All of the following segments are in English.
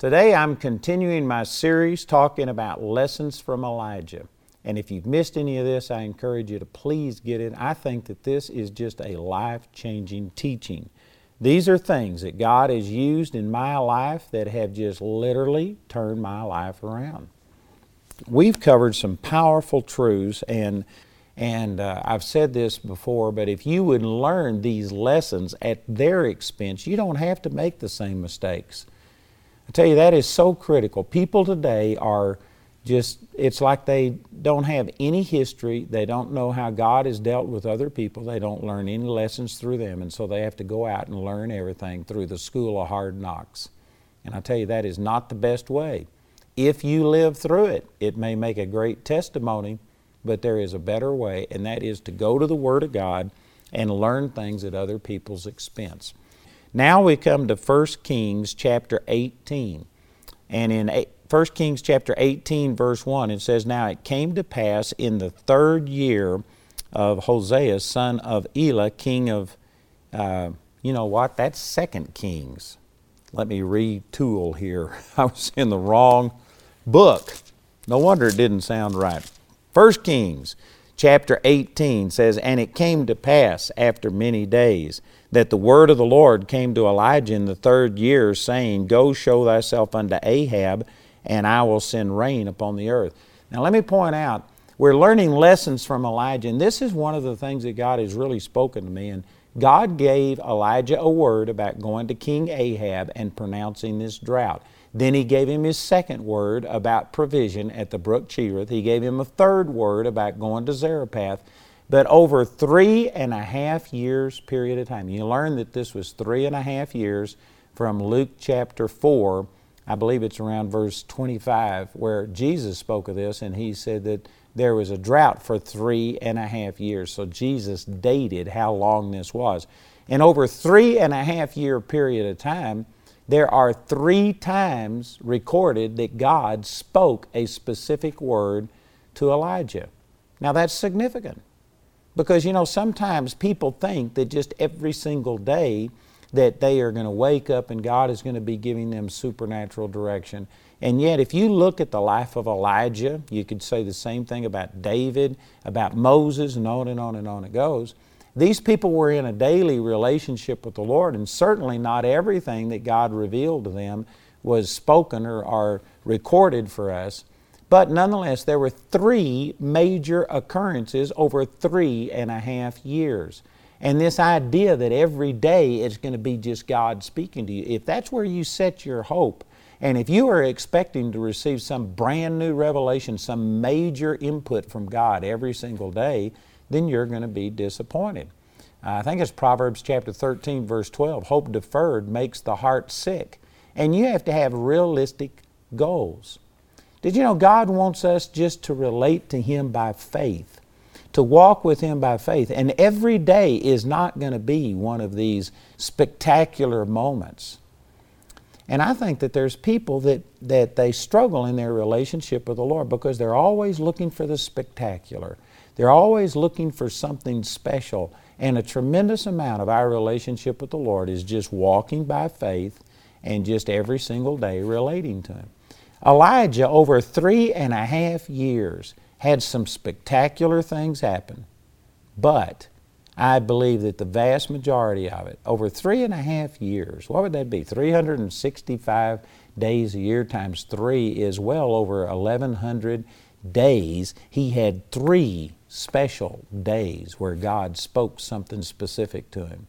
Today I'm continuing my series talking about lessons from Elijah. And if you've missed any of this, I encourage you to please get it. I think that this is just a life changing teaching. These are things that God has used in my life that have just literally turned my life around. We've covered some powerful truths, and, and uh, I've said this before, but if you would learn these lessons at their expense, you don't have to make the same mistakes. I tell you, that is so critical. People today are just, it's like they don't have any history. They don't know how God has dealt with other people. They don't learn any lessons through them. And so they have to go out and learn everything through the school of hard knocks. And I tell you, that is not the best way. If you live through it, it may make a great testimony, but there is a better way, and that is to go to the Word of God and learn things at other people's expense. Now we come to 1 Kings chapter 18. And in 1 Kings chapter 18, verse 1, it says, Now it came to pass in the third year of Hosea, son of Elah, king of, uh, you know what? That's Second Kings. Let me retool here. I was in the wrong book. No wonder it didn't sound right. First Kings chapter 18 says, And it came to pass after many days that the word of the Lord came to Elijah in the third year, saying, Go show thyself unto Ahab, and I will send rain upon the earth. Now, let me point out, we're learning lessons from Elijah, and this is one of the things that God has really spoken to me. And God gave Elijah a word about going to King Ahab and pronouncing this drought. Then he gave him his second word about provision at the brook Cherith. He gave him a third word about going to Zarephath but over three and a half years period of time. You learn that this was three and a half years from Luke chapter 4. I believe it's around verse 25 where Jesus spoke of this and he said that there was a drought for three and a half years. So Jesus dated how long this was. And over three and a half year period of time, there are three times recorded that God spoke a specific word to Elijah. Now that's significant. Because, you know, sometimes people think that just every single day that they are going to wake up and God is going to be giving them supernatural direction. And yet, if you look at the life of Elijah, you could say the same thing about David, about Moses, and on and on and on it goes. These people were in a daily relationship with the Lord, and certainly not everything that God revealed to them was spoken or, or recorded for us. But nonetheless, there were three major occurrences over three and a half years. And this idea that every day is going to be just God speaking to you, if that's where you set your hope, and if you are expecting to receive some brand new revelation, some major input from God every single day, then you're going to be disappointed. I think it's Proverbs chapter 13, verse 12 hope deferred makes the heart sick. And you have to have realistic goals. Did you know God wants us just to relate to Him by faith, to walk with Him by faith? And every day is not going to be one of these spectacular moments. And I think that there's people that, that they struggle in their relationship with the Lord because they're always looking for the spectacular. They're always looking for something special. And a tremendous amount of our relationship with the Lord is just walking by faith and just every single day relating to Him. Elijah, over three and a half years, had some spectacular things happen, but I believe that the vast majority of it, over three and a half years, what would that be? 365 days a year times three is well over 1,100 days. He had three special days where God spoke something specific to him.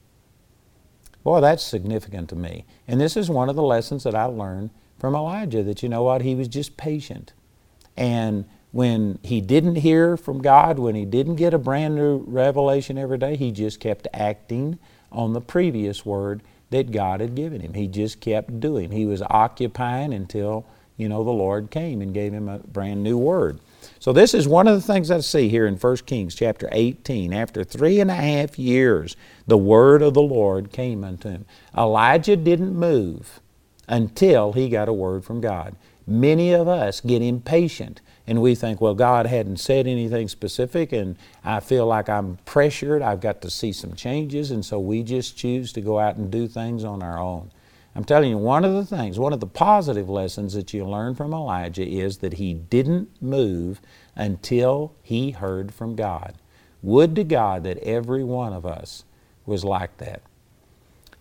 Boy, that's significant to me. And this is one of the lessons that I learned from Elijah that you know what? He was just patient. And when he didn't hear from God, when he didn't get a brand new revelation every day, he just kept acting on the previous word that God had given him. He just kept doing. He was occupying until, you know, the Lord came and gave him a brand new word. So this is one of the things I see here in 1 Kings chapter 18. After three and a half years, the word of the Lord came unto him. Elijah didn't move until he got a word from God. Many of us get impatient and we think, well, God hadn't said anything specific and I feel like I'm pressured. I've got to see some changes, and so we just choose to go out and do things on our own. I'm telling you, one of the things, one of the positive lessons that you learn from Elijah is that he didn't move until he heard from God. Would to God that every one of us was like that.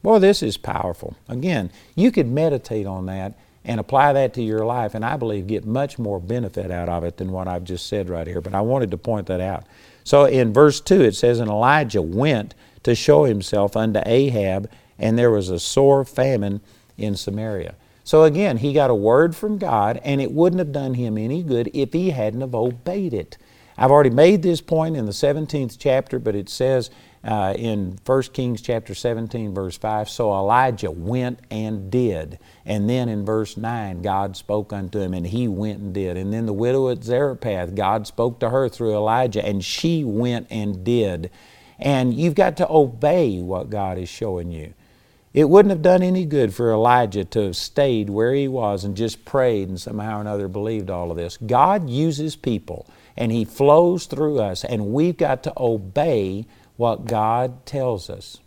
Boy, this is powerful. Again, you could meditate on that and apply that to your life, and I believe get much more benefit out of it than what I've just said right here. But I wanted to point that out. So in verse 2, it says, And Elijah went to show himself unto Ahab, and there was a sore famine in Samaria. So again, he got a word from God, and it wouldn't have done him any good if he hadn't have obeyed it. I've already made this point in the 17th chapter, but it says uh, in 1 Kings chapter 17, verse 5, so Elijah went and did. And then in verse 9, God spoke unto him, and he went and did. And then the widow at Zarephath, God spoke to her through Elijah, and she went and did. And you've got to obey what God is showing you. It wouldn't have done any good for Elijah to have stayed where he was and just prayed and somehow or another believed all of this. God uses people and He flows through us, and we've got to obey what God tells us.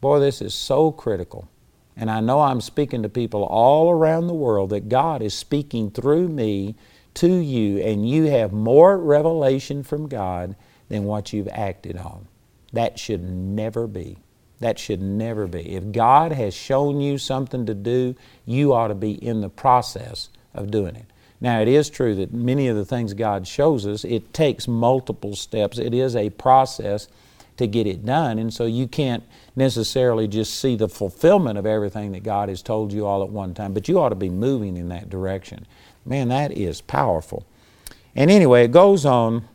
Boy, this is so critical. And I know I'm speaking to people all around the world that God is speaking through me to you, and you have more revelation from God than what you've acted on. That should never be. That should never be. If God has shown you something to do, you ought to be in the process of doing it. Now, it is true that many of the things God shows us, it takes multiple steps. It is a process to get it done. And so you can't necessarily just see the fulfillment of everything that God has told you all at one time, but you ought to be moving in that direction. Man, that is powerful. And anyway, it goes on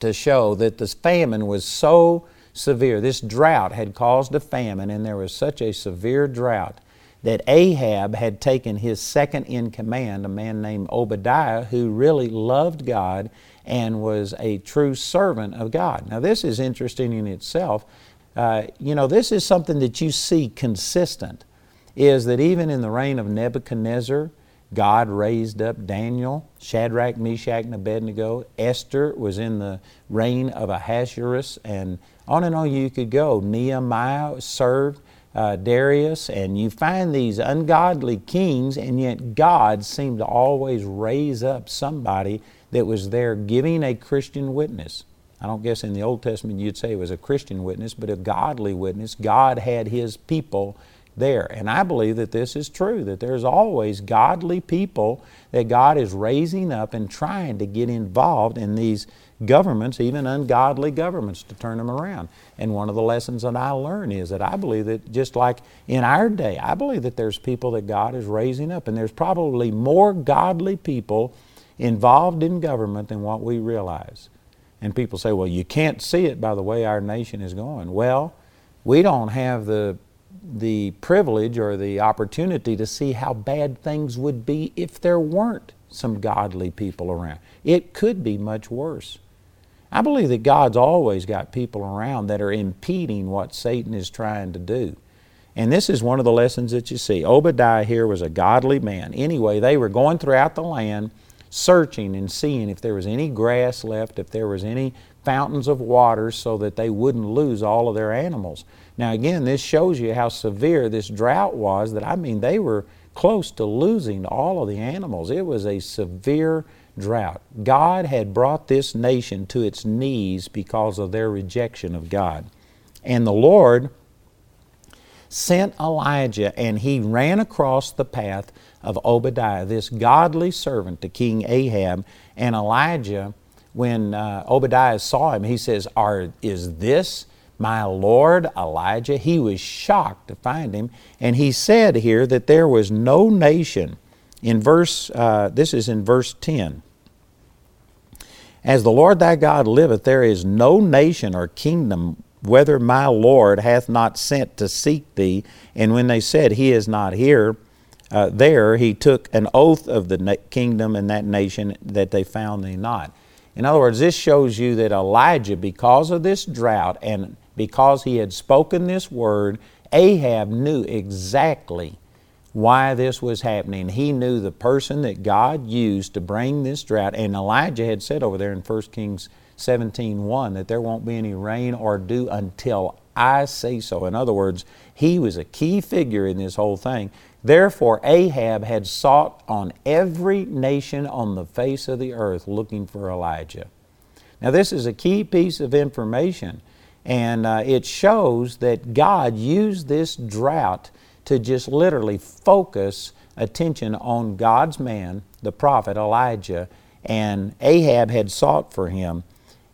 to show that this famine was so severe. This drought had caused a famine, and there was such a severe drought that Ahab had taken his second in command, a man named Obadiah, who really loved God and was a true servant of God. Now, this is interesting in itself. Uh, you know, this is something that you see consistent, is that even in the reign of Nebuchadnezzar, God raised up Daniel, Shadrach, Meshach, and Abednego. Esther was in the reign of Ahasuerus, and on and on you could go. Nehemiah served uh, Darius, and you find these ungodly kings, and yet God seemed to always raise up somebody that was there giving a Christian witness. I don't guess in the Old Testament you'd say it was a Christian witness, but a godly witness. God had His people there. And I believe that this is true, that there's always godly people that God is raising up and trying to get involved in these governments, even ungodly governments, to turn them around. And one of the lessons that I learn is that I believe that just like in our day, I believe that there's people that God is raising up, and there's probably more godly people involved in government than what we realize. And people say, well, you can't see it by the way our nation is going. Well, we don't have the the privilege or the opportunity to see how bad things would be if there weren't some godly people around. It could be much worse. I believe that God's always got people around that are impeding what Satan is trying to do. And this is one of the lessons that you see. Obadiah here was a godly man. Anyway, they were going throughout the land searching and seeing if there was any grass left, if there was any fountains of water so that they wouldn't lose all of their animals. Now, again, this shows you how severe this drought was that I mean, they were close to losing all of the animals. It was a severe drought. God had brought this nation to its knees because of their rejection of God. And the Lord sent Elijah, and he ran across the path of Obadiah, this godly servant to King Ahab. And Elijah, when uh, Obadiah saw him, he says, Are, Is this my Lord Elijah? He was shocked to find him. And he said here that there was no nation. In verse, uh, this is in verse 10. As the Lord thy God liveth, there is no nation or kingdom whether my Lord hath not sent to seek thee. And when they said, He is not here, uh, there he took an oath of the na- kingdom and that nation that they found thee not. In other words, this shows you that Elijah, because of this drought and because he had spoken this word, Ahab knew exactly why this was happening. He knew the person that God used to bring this drought. And Elijah had said over there in 1 Kings 17:1 that there won't be any rain or dew until I say so. In other words, he was a key figure in this whole thing. Therefore, Ahab had sought on every nation on the face of the earth looking for Elijah. Now, this is a key piece of information, and uh, it shows that God used this drought to just literally focus attention on God's man, the prophet Elijah, and Ahab had sought for him.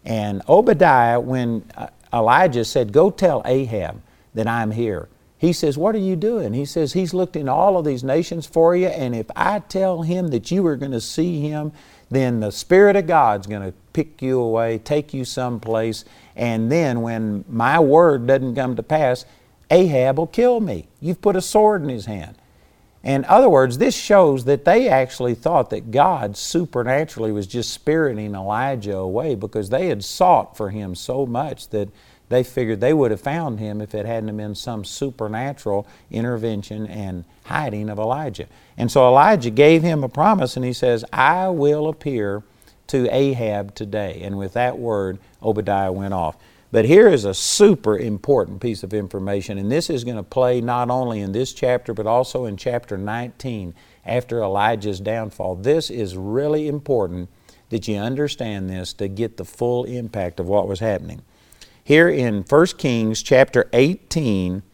And Obadiah, when uh, Elijah said, Go tell Ahab that I'm here, he says, What are you doing? He says, He's looked in all of these nations for you, and if I tell him that you are going to see him, then the Spirit of God's going to pick you away, take you someplace, and then when my word doesn't come to pass, Ahab will kill me. You've put a sword in his hand. In other words, this shows that they actually thought that God supernaturally was just spiriting Elijah away because they had sought for him so much that they figured they would have found him if it hadn't been some supernatural intervention and hiding of Elijah. And so Elijah gave him a promise and he says, I will appear to Ahab today. And with that word, Obadiah went off. But here is a super important piece of information, and this is going to play not only in this chapter, but also in chapter 19 after Elijah's downfall. This is really important that you understand this to get the full impact of what was happening. Here in 1 Kings chapter 18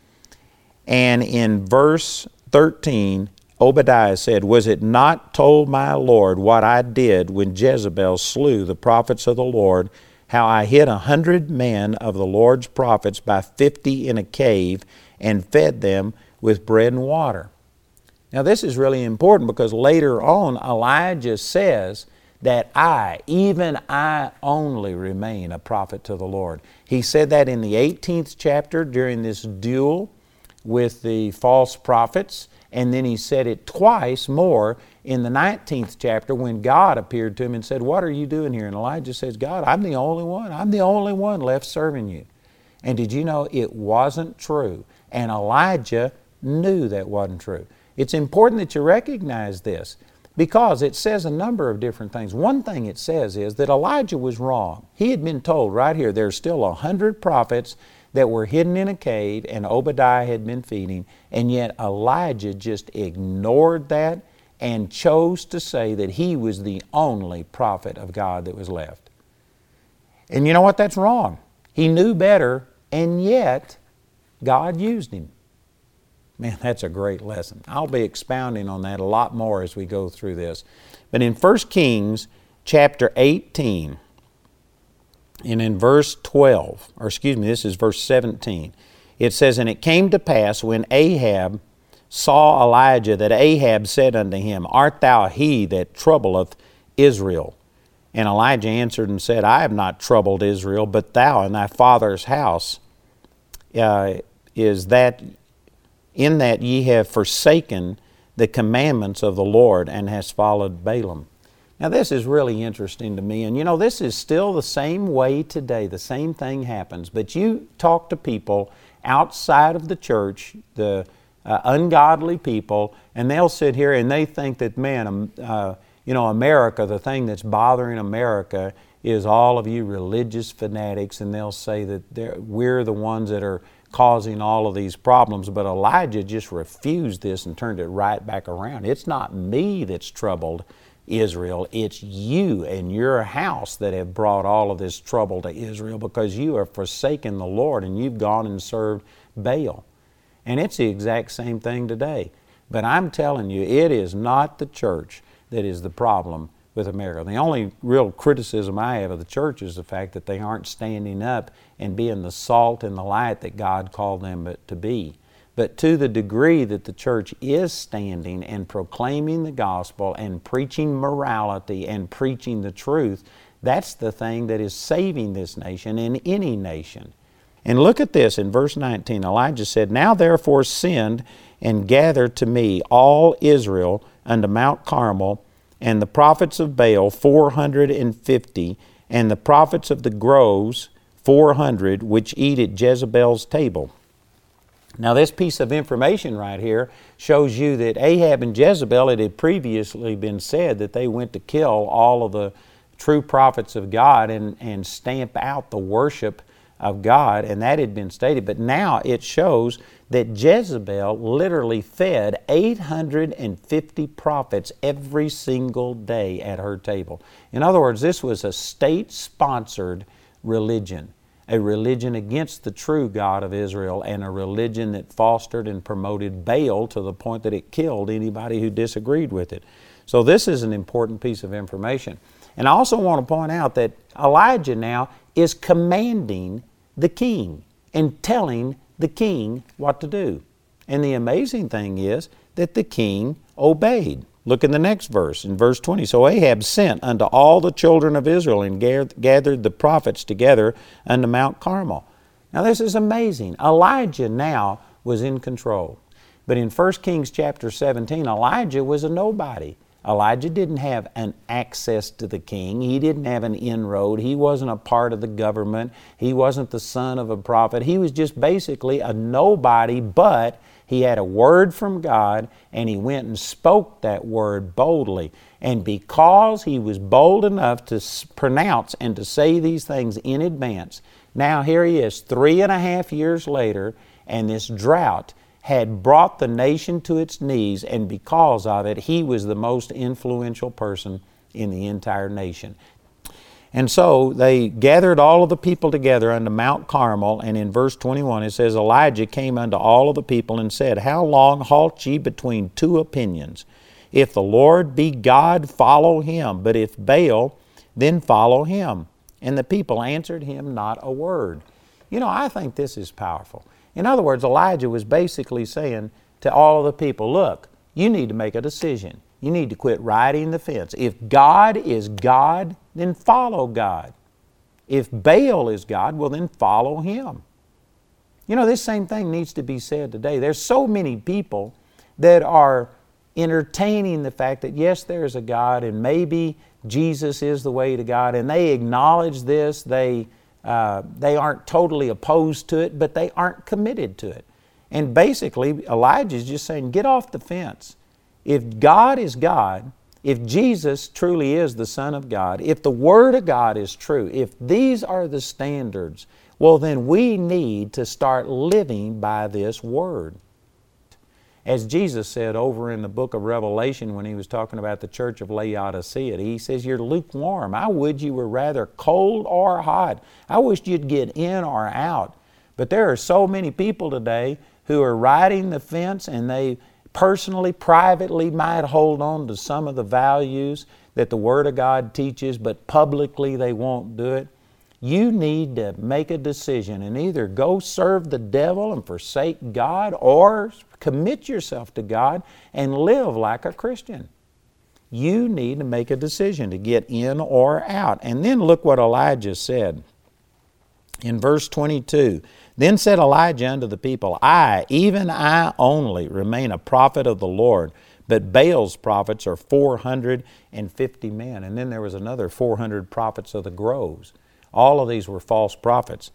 and in verse 13, Obadiah said, Was it not told my Lord what I did when Jezebel slew the prophets of the Lord? How I hid a hundred men of the Lord's prophets by fifty in a cave and fed them with bread and water. Now, this is really important because later on, Elijah says that I, even I only, remain a prophet to the Lord. He said that in the 18th chapter during this duel with the false prophets, and then he said it twice more in the 19th chapter when God appeared to him and said, What are you doing here? And Elijah says, God, I'm the only one. I'm the only one left serving you. And did you know it wasn't true? And Elijah knew that wasn't true. It's important that you recognize this because it says a number of different things. One thing it says is that Elijah was wrong. He had been told right here there's still a hundred prophets that were hidden in a cave and Obadiah had been feeding, and yet Elijah just ignored that and chose to say that he was the only prophet of God that was left. And you know what? That's wrong. He knew better, and yet God used him. Man, that's a great lesson. I'll be expounding on that a lot more as we go through this. But in 1 Kings chapter 18, and in verse 12, or excuse me, this is verse 17, it says, And it came to pass when Ahab saw Elijah that Ahab said unto him, Art thou he that troubleth Israel? And Elijah answered and said, I have not troubled Israel, but thou and thy father's house uh, is that in that ye have forsaken the commandments of the Lord and has followed Baalim. Now, this is really interesting to me, and you know, this is still the same way today. The same thing happens. But you talk to people outside of the church, the uh, ungodly people, and they'll sit here and they think that, man, um, uh, you know, America, the thing that's bothering America is all of you religious fanatics, and they'll say that we're the ones that are causing all of these problems. But Elijah just refused this and turned it right back around. It's not me that's troubled Israel. It's you and your house that have brought all of this trouble to Israel because you have forsaken the Lord and you've gone and served Baal. And it's the exact same thing today. But I'm telling you, it is not the church that is the problem with America. The only real criticism I have of the church is the fact that they aren't standing up and being the salt and the light that God called them to be. But to the degree that the church is standing and proclaiming the gospel and preaching morality and preaching the truth, that's the thing that is saving this nation and any nation. And look at this in verse 19. Elijah said, Now therefore send and gather to me all Israel unto Mount Carmel, and the prophets of Baal four hundred and fifty, and the prophets of the groves four hundred, which eat at Jezebel's table. Now, this piece of information right here shows you that Ahab and Jezebel, it had previously been said that they went to kill all of the true prophets of God and, and stamp out the worship of God, and that had been stated. But now it shows that Jezebel literally fed 850 prophets every single day at her table. In other words, this was a state sponsored religion, a religion against the true God of Israel, and a religion that fostered and promoted Baal to the point that it killed anybody who disagreed with it. So, this is an important piece of information. And I also want to point out that Elijah now is commanding the king and telling the king what to do. And the amazing thing is that the king obeyed. Look in the next verse, in verse 20. So Ahab sent unto all the children of Israel and gathered the prophets together unto Mount Carmel. Now this is amazing. Elijah now was in control. But in 1 Kings chapter 17, Elijah was a nobody. Elijah didn't have an access to the king. He didn't have an inroad. He wasn't a part of the government. He wasn't the son of a prophet. He was just basically a nobody, but he had a word from God and he went and spoke that word boldly. And because he was bold enough to pronounce and to say these things in advance, now here he is, three and a half years later, and this drought had brought the nation to its knees, and because of it, he was the most influential person in the entire nation. And so they gathered all of the people together unto Mount Carmel, and in verse 21 it says, Elijah came unto all of the people and said, How long halt ye between two opinions? If the Lord be God, follow him, but if Baal, then follow him. And the people answered him not a word. You know, I think this is powerful. In other words, Elijah was basically saying to all the people, look, you need to make a decision. You need to quit riding the fence. If God is God, then follow God. If Baal is God, well, then follow him. You know, this same thing needs to be said today. There's so many people that are entertaining the fact that, yes, there's a God and maybe Jesus is the way to God, and they acknowledge this, they uh, they aren't totally opposed to it, but they aren't committed to it. And basically, Elijah is just saying, get off the fence. If God is God, if Jesus truly is the Son of God, if the Word of God is true, if these are the standards, well, then we need to start living by this Word. As Jesus said over in the book of Revelation when he was talking about the church of Laodicea, he says, You're lukewarm. I would you were rather cold or hot. I wish you'd get in or out. But there are so many people today who are riding the fence and they personally, privately might hold on to some of the values that the Word of God teaches, but publicly they won't do it. You need to make a decision and either go serve the devil and forsake God or commit yourself to God and live like a Christian. You need to make a decision to get in or out. And then look what Elijah said in verse 22. Then said Elijah unto the people, I, even I only, remain a prophet of the Lord, but Baal's prophets are 450 men. And then there was another 400 prophets of the groves. All of these were false prophets.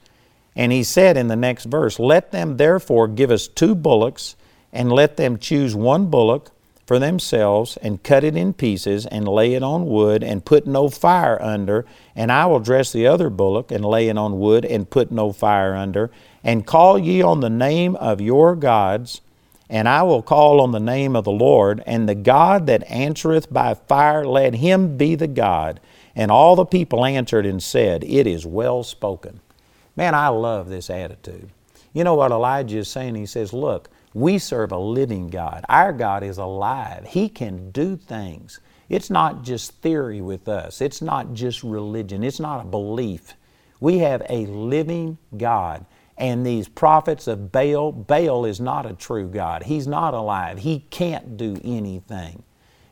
And he said in the next verse, Let them therefore give us two bullocks, and let them choose one bullock for themselves, and cut it in pieces, and lay it on wood, and put no fire under. And I will dress the other bullock, and lay it on wood, and put no fire under. And call ye on the name of your gods, and I will call on the name of the Lord, and the God that answereth by fire, let him be the God. And all the people answered and said, It is well spoken. Man, I love this attitude. You know what Elijah is saying? He says, Look, we serve a living God. Our God is alive. He can do things. It's not just theory with us, it's not just religion, it's not a belief. We have a living God. And these prophets of Baal, Baal is not a true God. He's not alive. He can't do anything.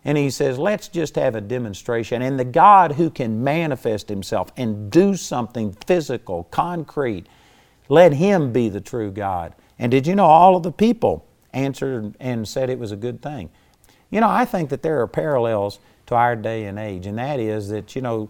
And he says, let's just have a demonstration. And the God who can manifest himself and do something physical, concrete, let him be the true God. And did you know all of the people answered and said it was a good thing? You know, I think that there are parallels to our day and age, and that is that, you know,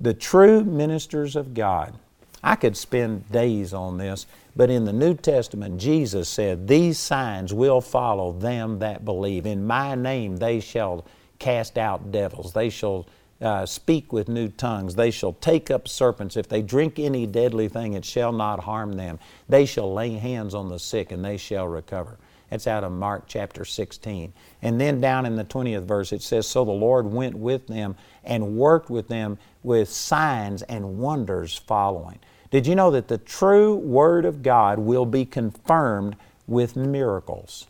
the true ministers of God, I could spend days on this, but in the New Testament, Jesus said, These signs will follow them that believe. In my name they shall cast out devils. They shall uh, speak with new tongues. They shall take up serpents. If they drink any deadly thing, it shall not harm them. They shall lay hands on the sick and they shall recover. That's out of Mark chapter 16. And then down in the 20th verse, it says, So the Lord went with them and worked with them with signs and wonders following. Did you know that the true Word of God will be confirmed with miracles?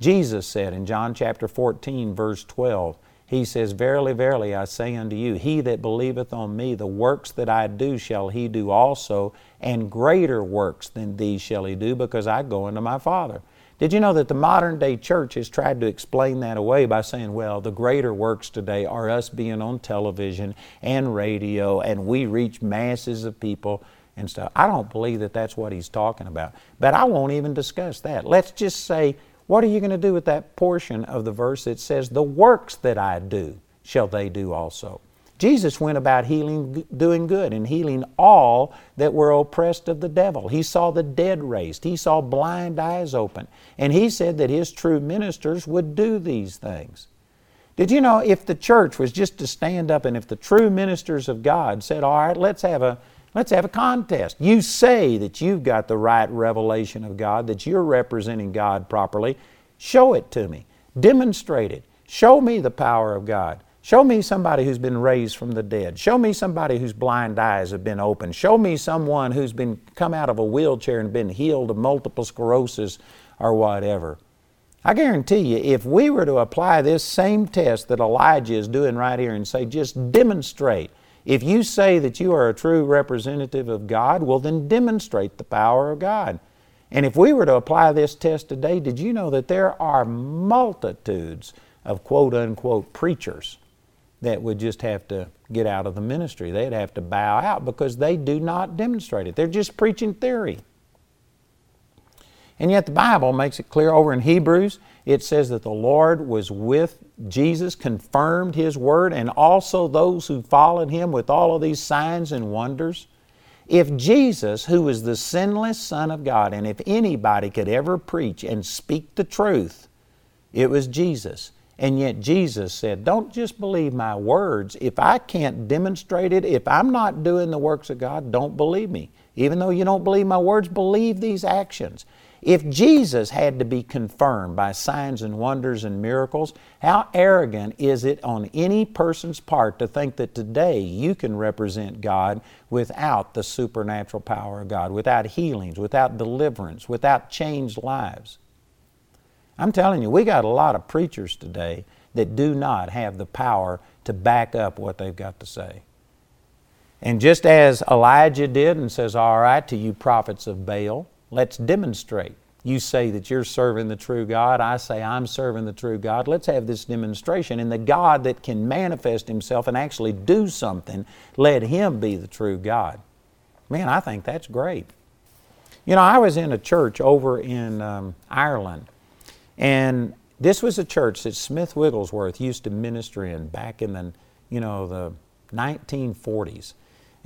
Jesus said in John chapter 14, verse 12, He says, Verily, verily, I say unto you, He that believeth on me, the works that I do shall he do also, and greater works than these shall he do, because I go unto my Father. Did you know that the modern day church has tried to explain that away by saying, well, the greater works today are us being on television and radio and we reach masses of people and stuff. I don't believe that that's what he's talking about. But I won't even discuss that. Let's just say, what are you going to do with that portion of the verse that says, the works that I do shall they do also? Jesus went about healing, doing good, and healing all that were oppressed of the devil. He saw the dead raised, he saw blind eyes open, and he said that his true ministers would do these things. Did you know if the church was just to stand up and if the true ministers of God said, All right, let's have a Let's have a contest. You say that you've got the right revelation of God, that you're representing God properly. Show it to me. Demonstrate it. Show me the power of God. Show me somebody who's been raised from the dead. Show me somebody whose blind eyes have been opened. Show me someone who's been come out of a wheelchair and been healed of multiple sclerosis or whatever. I guarantee you, if we were to apply this same test that Elijah is doing right here and say, just demonstrate. If you say that you are a true representative of God, well, then demonstrate the power of God. And if we were to apply this test today, did you know that there are multitudes of quote unquote preachers that would just have to get out of the ministry. They'd have to bow out because they do not demonstrate it. They're just preaching theory. And yet the Bible makes it clear over in Hebrews, it says that the Lord was with Jesus, confirmed His word, and also those who followed Him with all of these signs and wonders. If Jesus, who was the sinless Son of God, and if anybody could ever preach and speak the truth, it was Jesus. And yet Jesus said, Don't just believe my words. If I can't demonstrate it, if I'm not doing the works of God, don't believe me. Even though you don't believe my words, believe these actions. If Jesus had to be confirmed by signs and wonders and miracles, how arrogant is it on any person's part to think that today you can represent God without the supernatural power of God, without healings, without deliverance, without changed lives? I'm telling you, we got a lot of preachers today that do not have the power to back up what they've got to say. And just as Elijah did and says, All right, to you prophets of Baal, let's demonstrate. You say that you're serving the true God. I say I'm serving the true God. Let's have this demonstration. And the God that can manifest Himself and actually do something, let Him be the true God. Man, I think that's great. You know, I was in a church over in um, Ireland and this was a church that Smith Wigglesworth used to minister in back in the, you know, the 1940s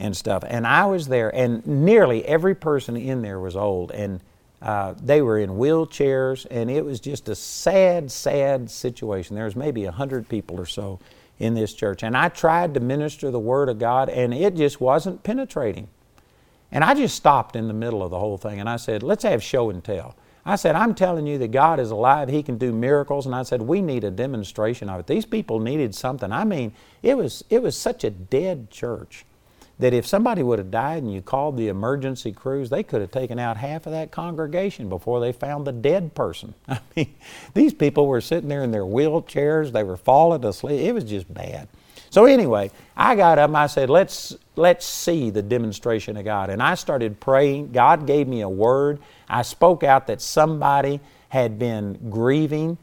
and stuff. And I was there, and nearly every person in there was old, and uh, they were in wheelchairs, and it was just a sad, sad situation. There was maybe a hundred people or so in this church, and I tried to minister the Word of God, and it just wasn't penetrating. And I just stopped in the middle of the whole thing, and I said, "Let's have show and tell." I said, I'm telling you that God is alive. He can do miracles. And I said, we need a demonstration of it. These people needed something. I mean, it was, it was such a dead church that if somebody would have died and you called the emergency crews, they could have taken out half of that congregation before they found the dead person. I mean, these people were sitting there in their wheelchairs. They were falling asleep. It was just bad. So anyway, I got up and I said, let's, let's see the demonstration of God. And I started praying. God gave me a word. I spoke out that somebody had been grieving.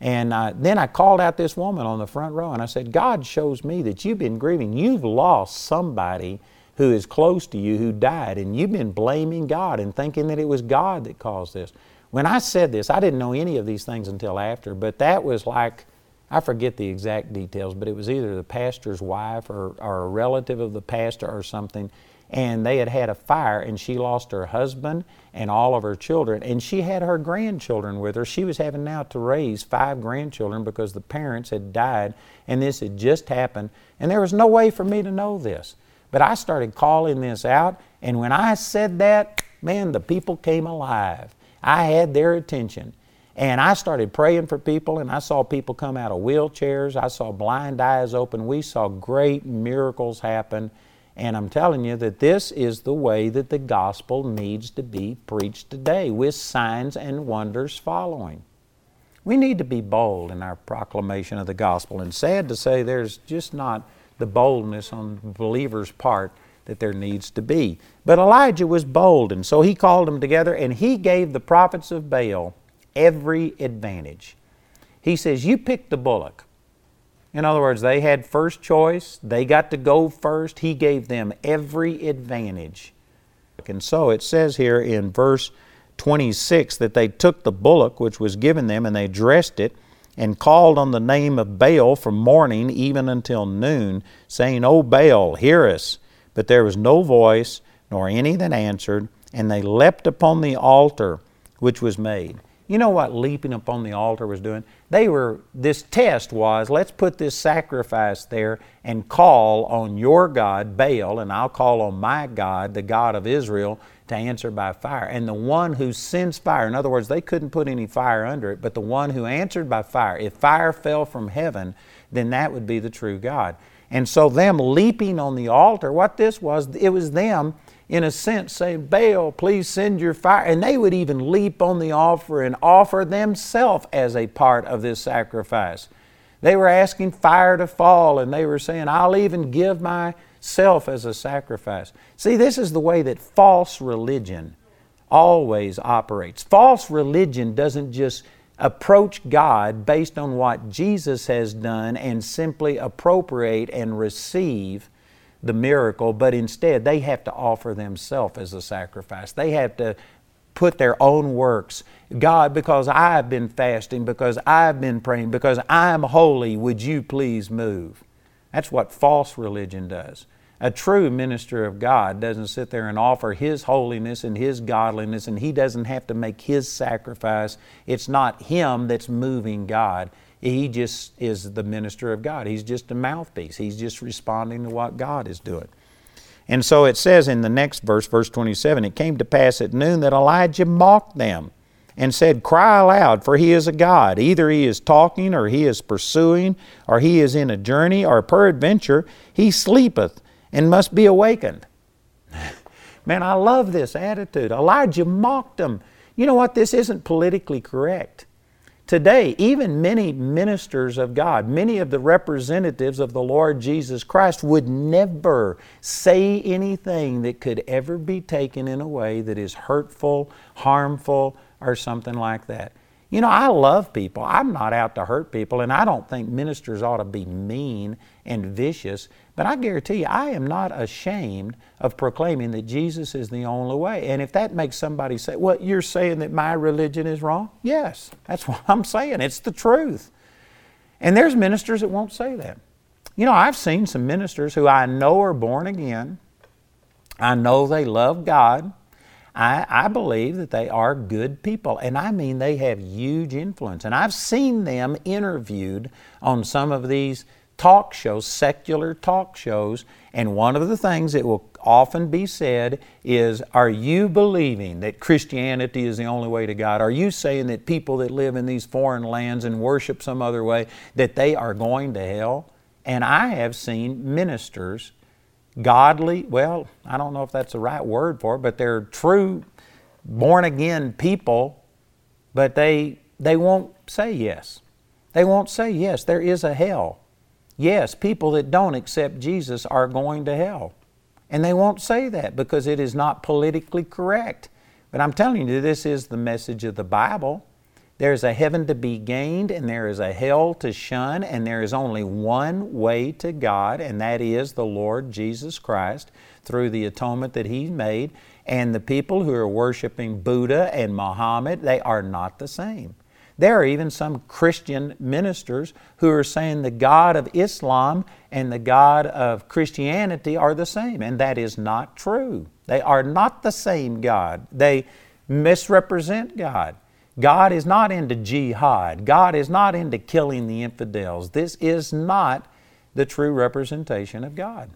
And uh, then I called out this woman on the front row and I said, God shows me that you've been grieving. You've lost somebody who is close to you who died, and you've been blaming God and thinking that it was God that caused this. When I said this, I didn't know any of these things until after, but that was like I forget the exact details, but it was either the pastor's wife or, or a relative of the pastor or something. And they had had a fire and she lost her husband and all of her children and she had her grandchildren with her she was having now to raise five grandchildren because the parents had died and this had just happened and there was no way for me to know this but i started calling this out and when i said that man the people came alive i had their attention and I started praying for people, and I saw people come out of wheelchairs. I saw blind eyes open. We saw great miracles happen. And I'm telling you that this is the way that the gospel needs to be preached today, with signs and wonders following. We need to be bold in our proclamation of the gospel. And sad to say, there's just not the boldness on the believer's part that there needs to be. But Elijah was bold, and so he called them together and he gave the prophets of Baal every advantage. He says, You pick the bullock. In other words, they had first choice, they got to go first. He gave them every advantage. And so it says here in verse 26 that they took the bullock which was given them and they dressed it and called on the name of Baal from morning even until noon, saying, O Baal, hear us. But there was no voice, nor any that answered, and they leapt upon the altar which was made. You know what leaping upon the altar was doing? They were, this test was, let's put this sacrifice there and call on your God, Baal, and I'll call on my God, the God of Israel, to answer by fire. And the one who sends fire, in other words, they couldn't put any fire under it, but the one who answered by fire, if fire fell from heaven, then that would be the true God. And so, them leaping on the altar, what this was, it was them in a sense, saying, Baal, please send your fire. And they would even leap on the altar and offer themselves as a part of this sacrifice. They were asking fire to fall, and they were saying, I'll even give myself as a sacrifice. See, this is the way that false religion always operates. False religion doesn't just approach God based on what Jesus has done and simply appropriate and receive the miracle, but instead they have to offer themselves as a sacrifice. They have to put their own works. God, because I've been fasting, because I've been praying, because I'm holy, would you please move? That's what false religion does. A true minister of God doesn't sit there and offer His holiness and His godliness, and he doesn't have to make His sacrifice. It's not Him that's moving God. He just is the minister of God. He's just a mouthpiece. He's just responding to what God is doing. And so it says in the next verse, verse 27, it came to pass at noon that Elijah mocked them and said, Cry aloud, for he is a God. Either he is talking, or he is pursuing, or he is in a journey, or peradventure he sleepeth and must be awakened. Man, I love this attitude. Elijah mocked them. You know what? This isn't politically correct. Today, even many ministers of God, many of the representatives of the Lord Jesus Christ would never say anything that could ever be taken in a way that is hurtful, harmful, or something like that. You know, I love people. I'm not out to hurt people, and I don't think ministers ought to be mean and vicious. But I guarantee you, I am not ashamed of proclaiming that Jesus is the only way. And if that makes somebody say, Well, you're saying that my religion is wrong? Yes, that's what I'm saying. It's the truth. And there's ministers that won't say that. You know, I've seen some ministers who I know are born again, I know they love God. I, I, believe that they are good people, and I mean they have huge influence. And I've seen them interviewed on some of these talk shows, secular talk shows, and one of the things that will often be said is Are you believing that Christianity is the only way to God? Are you saying that people that live in these foreign lands and worship some other way, that they are going to hell? And I have seen ministers godly, well, I don't know if that's the right word for it, but they're true born again people, but they they won't say yes. They won't say yes, there is a hell. Yes, people that don't accept Jesus are going to hell. And they won't say that because it is not politically correct. But I'm telling you, this is the message of the Bible. There's a heaven to be gained, and there is a hell to shun, and there is only one way to God, and that is the Lord Jesus Christ through the atonement that He made. And the people who are worshiping Buddha and Muhammad, they are not the same. There are even some Christian ministers who are saying the God of Islam and the God of Christianity are the same, and that is not true. They are not the same God. They misrepresent God. God is not into jihad. God is not into killing the infidels. This is not the true representation of God.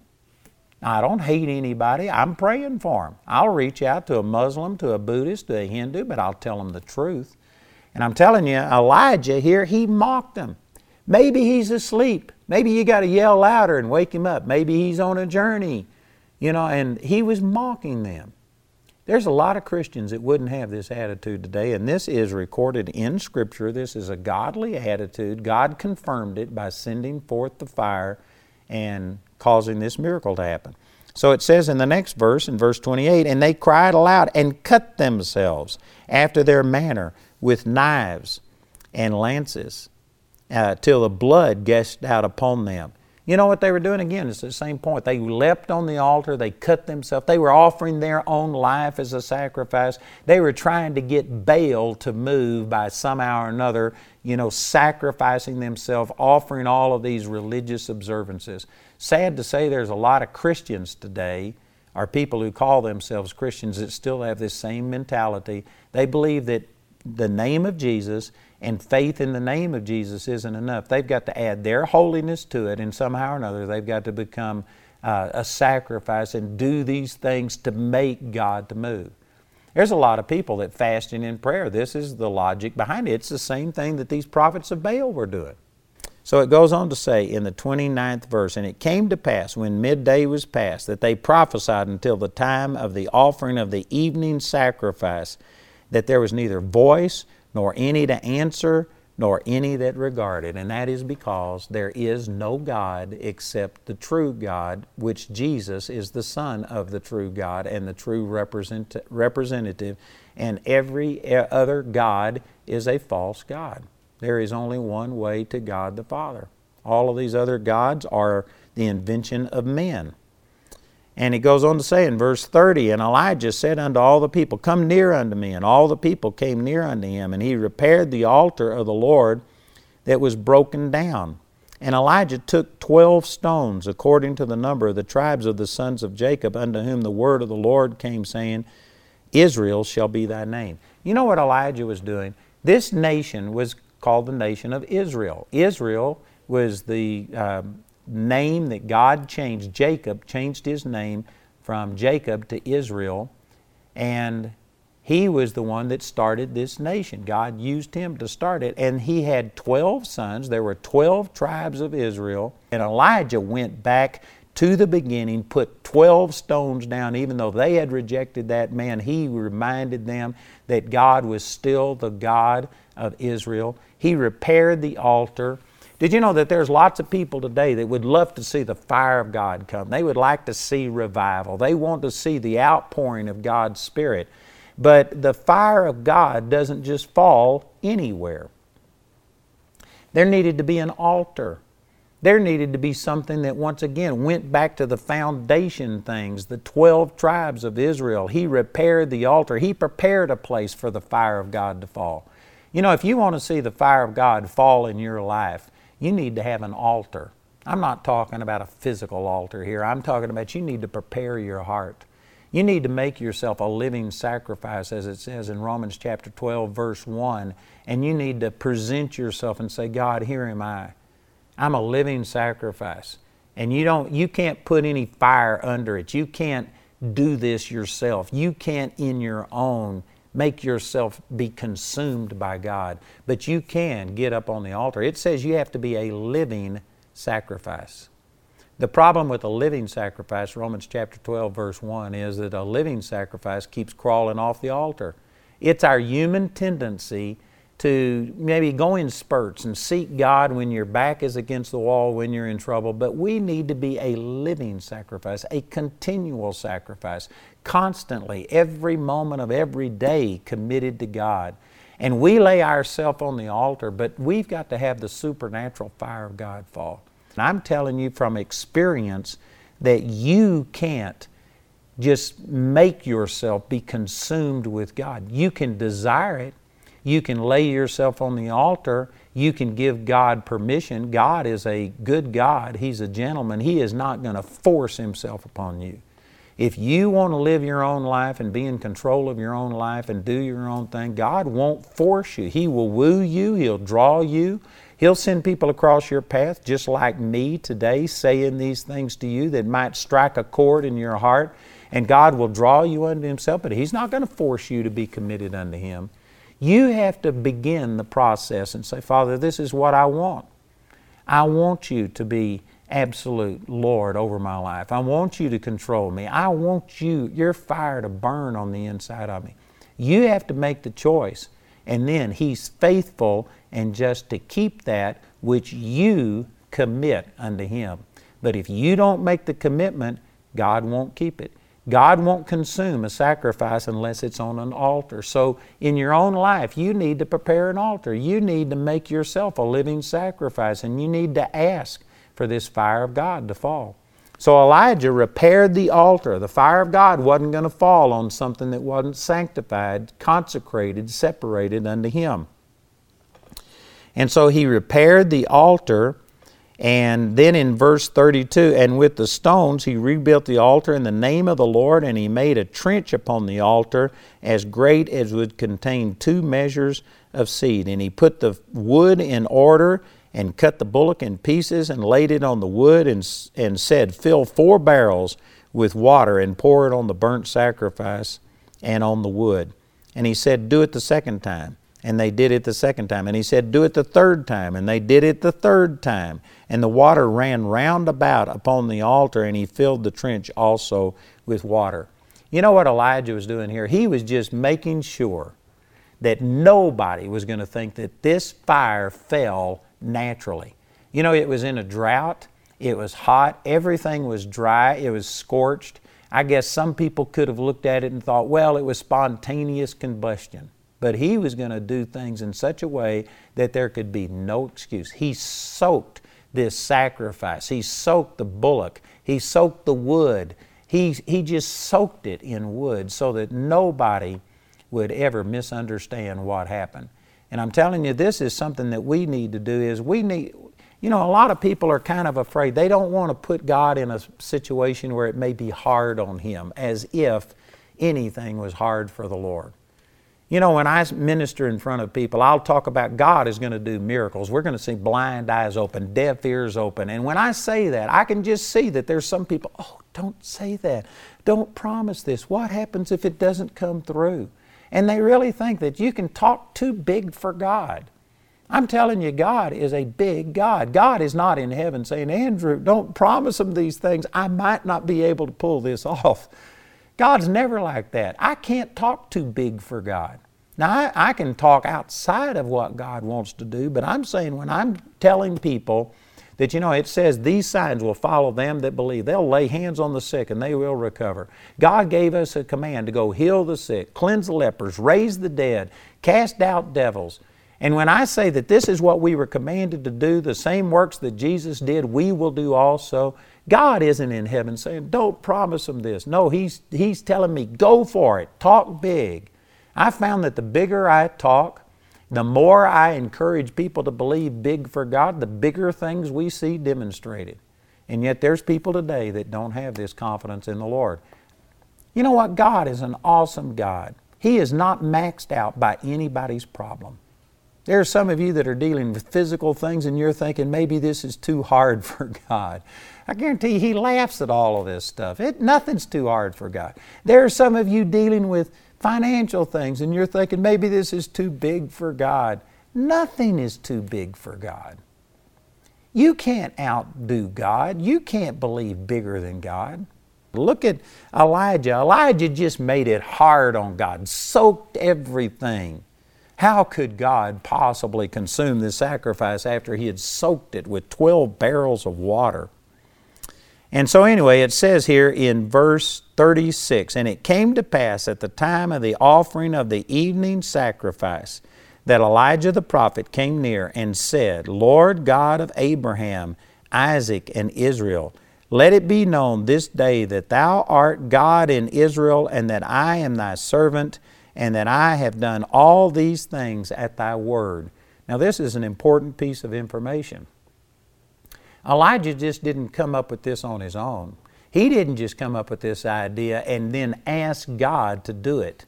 I don't hate anybody. I'm praying for them. I'll reach out to a Muslim, to a Buddhist, to a Hindu, but I'll tell them the truth. And I'm telling you, Elijah here, he mocked them. Maybe he's asleep. Maybe you got to yell louder and wake him up. Maybe he's on a journey, you know, and he was mocking them. There's a lot of Christians that wouldn't have this attitude today, and this is recorded in Scripture. This is a godly attitude. God confirmed it by sending forth the fire and causing this miracle to happen. So it says in the next verse, in verse 28, and they cried aloud and cut themselves after their manner with knives and lances uh, till the blood gushed out upon them. You know what they were doing again? It's the same point. They leapt on the altar, they cut themselves, they were offering their own life as a sacrifice. They were trying to get Baal to move by somehow or another, you know, sacrificing themselves, offering all of these religious observances. Sad to say, there's a lot of Christians today, or people who call themselves Christians, that still have this same mentality. They believe that the name of Jesus and faith in the name of Jesus isn't enough. They've got to add their holiness to it, and somehow or another, they've got to become uh, a sacrifice and do these things to make God to move. There's a lot of people that fasting and in prayer, this is the logic behind it. It's the same thing that these prophets of Baal were doing. So it goes on to say in the 29th verse, And it came to pass when midday was past that they prophesied until the time of the offering of the evening sacrifice, that there was neither voice nor any to answer, nor any that regarded. And that is because there is no God except the true God, which Jesus is the Son of the true God and the true represent- representative, and every other God is a false God. There is only one way to God the Father. All of these other gods are the invention of men. And he goes on to say in verse 30, And Elijah said unto all the people, Come near unto me. And all the people came near unto him. And he repaired the altar of the Lord that was broken down. And Elijah took twelve stones, according to the number of the tribes of the sons of Jacob, unto whom the word of the Lord came, saying, Israel shall be thy name. You know what Elijah was doing? This nation was called the nation of Israel. Israel was the um, name that God changed. Jacob changed his name from Jacob to Israel, and he was the one that started this nation. God used him to start it, and he had 12 sons. There were 12 tribes of Israel, and Elijah went back to the beginning, put 12 stones down, even though they had rejected that man. He reminded them that God was still the God of Israel. He repaired the altar. Did you know that there's lots of people today that would love to see the fire of God come? They would like to see revival. They want to see the outpouring of God's Spirit. But the fire of God doesn't just fall anywhere. There needed to be an altar. There needed to be something that once again went back to the foundation things, the 12 tribes of Israel. He repaired the altar. He prepared a place for the fire of God to fall. You know, if you want to see the fire of God fall in your life, you need to have an altar. I'm not talking about a physical altar here. I'm talking about you need to prepare your heart. You need to make yourself a living sacrifice, as it says in Romans chapter 12, verse 1. And you need to present yourself and say, God, here am I. I'm a living sacrifice. And you don't you can't put any fire under it. You can't do this yourself. You can't in your own make yourself be consumed by God, but you can get up on the altar. It says you have to be a living sacrifice. The problem with a living sacrifice, Romans chapter 12, verse 1, is that a living sacrifice keeps crawling off the altar. It's our human tendency to maybe go in spurts and seek God when your back is against the wall, when you're in trouble, but we need to be a living sacrifice, a continual sacrifice, constantly, every moment of every day committed to God. And we lay ourselves on the altar, but we've got to have the supernatural fire of God fall. And I'm telling you from experience that you can't just make yourself be consumed with God. You can desire it, You can lay yourself on the altar. You can give God permission. God is a good God. He's a gentleman. He is not going to force Himself upon you. If you want to live your own life and be in control of your own life and do your own thing, God won't force you. He will woo you, He'll draw you. He'll send people across your path, just like me today, saying these things to you that might strike a chord in your heart, and God will draw you unto Himself, but He's not going to force you to be committed unto Him. You have to begin the process and say, Father, this is what I want. I want you to be absolute Lord over my life. I want you to control me. I want you, your fire to burn on the inside of me. You have to make the choice. And then He's faithful and just to keep that which you commit unto Him. But if you don't make the commitment, God won't keep it. God won't consume a sacrifice unless it's on an altar. So, in your own life, you need to prepare an altar. You need to make yourself a living sacrifice, and you need to ask for this fire of God to fall. So Elijah repaired the altar. The fire of God wasn't going to fall on something that wasn't sanctified, consecrated, separated unto him. And so he repaired the altar, and then in verse 32, and with the stones he rebuilt the altar in the name of the Lord, and he made a trench upon the altar as great as would contain two measures of seed. And he put the wood in order and cut the bullock in pieces and laid it on the wood and, and said, Fill four barrels with water and pour it on the burnt sacrifice and on the wood. And he said, Do it the second time. And they did it the second time. And he said, Do it the third time. And they did it the third time. And the water ran round about upon the altar, and he filled the trench also with water. You know what Elijah was doing here? He was just making sure that nobody was going to think that this fire fell naturally. You know, it was in a drought, it was hot, everything was dry, it was scorched. I guess some people could have looked at it and thought, well, it was spontaneous combustion. But he was going to do things in such a way that there could be no excuse. He soaked this sacrifice, he soaked the bullock, he soaked the wood. He, he just soaked it in wood so that nobody would ever misunderstand what happened. And I'm telling you, this is something that we need to do is we need, you know, a lot of people are kind of afraid. They don't want to put God in a situation where it may be hard on Him, as if anything was hard for the Lord. You know, when I minister in front of people, I'll talk about God is going to do miracles. We're going to see blind eyes open, deaf ears open. And when I say that, I can just see that there's some people, oh, don't say that. Don't promise this. What happens if it doesn't come through? And they really think that you can talk too big for God. I'm telling you, God is a big God. God is not in heaven saying, Andrew, don't promise him these things. I might not be able to pull this off. God's never like that. I can't talk too big for God. Now, I, I, can talk outside of what God wants to do, but I'm saying when I'm telling people that, you know, it says these signs will follow them that believe. They'll lay hands on the sick and they will recover. God gave us a command to go heal the sick, cleanse the lepers, raise the dead, cast out devils. And when I say that this is what we were commanded to do, the same works that Jesus did, we will do also. God isn't in heaven saying, Don't promise them this. No, He's, he's telling me, Go for it, talk big. I found that the bigger I talk, the more I encourage people to believe big for God, the bigger things we see demonstrated. And yet there's people today that don't have this confidence in the Lord. You know what? God is an awesome God. He is not maxed out by anybody's problem. There are some of you that are dealing with physical things and you're thinking maybe this is too hard for God. I guarantee you, He laughs at all of this stuff. It, nothing's too hard for God. There are some of you dealing with financial things and you're thinking maybe this is too big for God. Nothing is too big for God. You can't outdo God. You can't believe bigger than God. Look at Elijah. Elijah just made it hard on God, soaked everything. How could God possibly consume this sacrifice after he had soaked it with 12 barrels of water? And so, anyway, it says here in verse 36 And it came to pass at the time of the offering of the evening sacrifice that Elijah the prophet came near and said, Lord God of Abraham, Isaac, and Israel, let it be known this day that thou art God in Israel, and that I am thy servant, and that I have done all these things at thy word. Now, this is an important piece of information. Elijah just didn't come up with this on his own. He didn't just come up with this idea and then ask God to do it.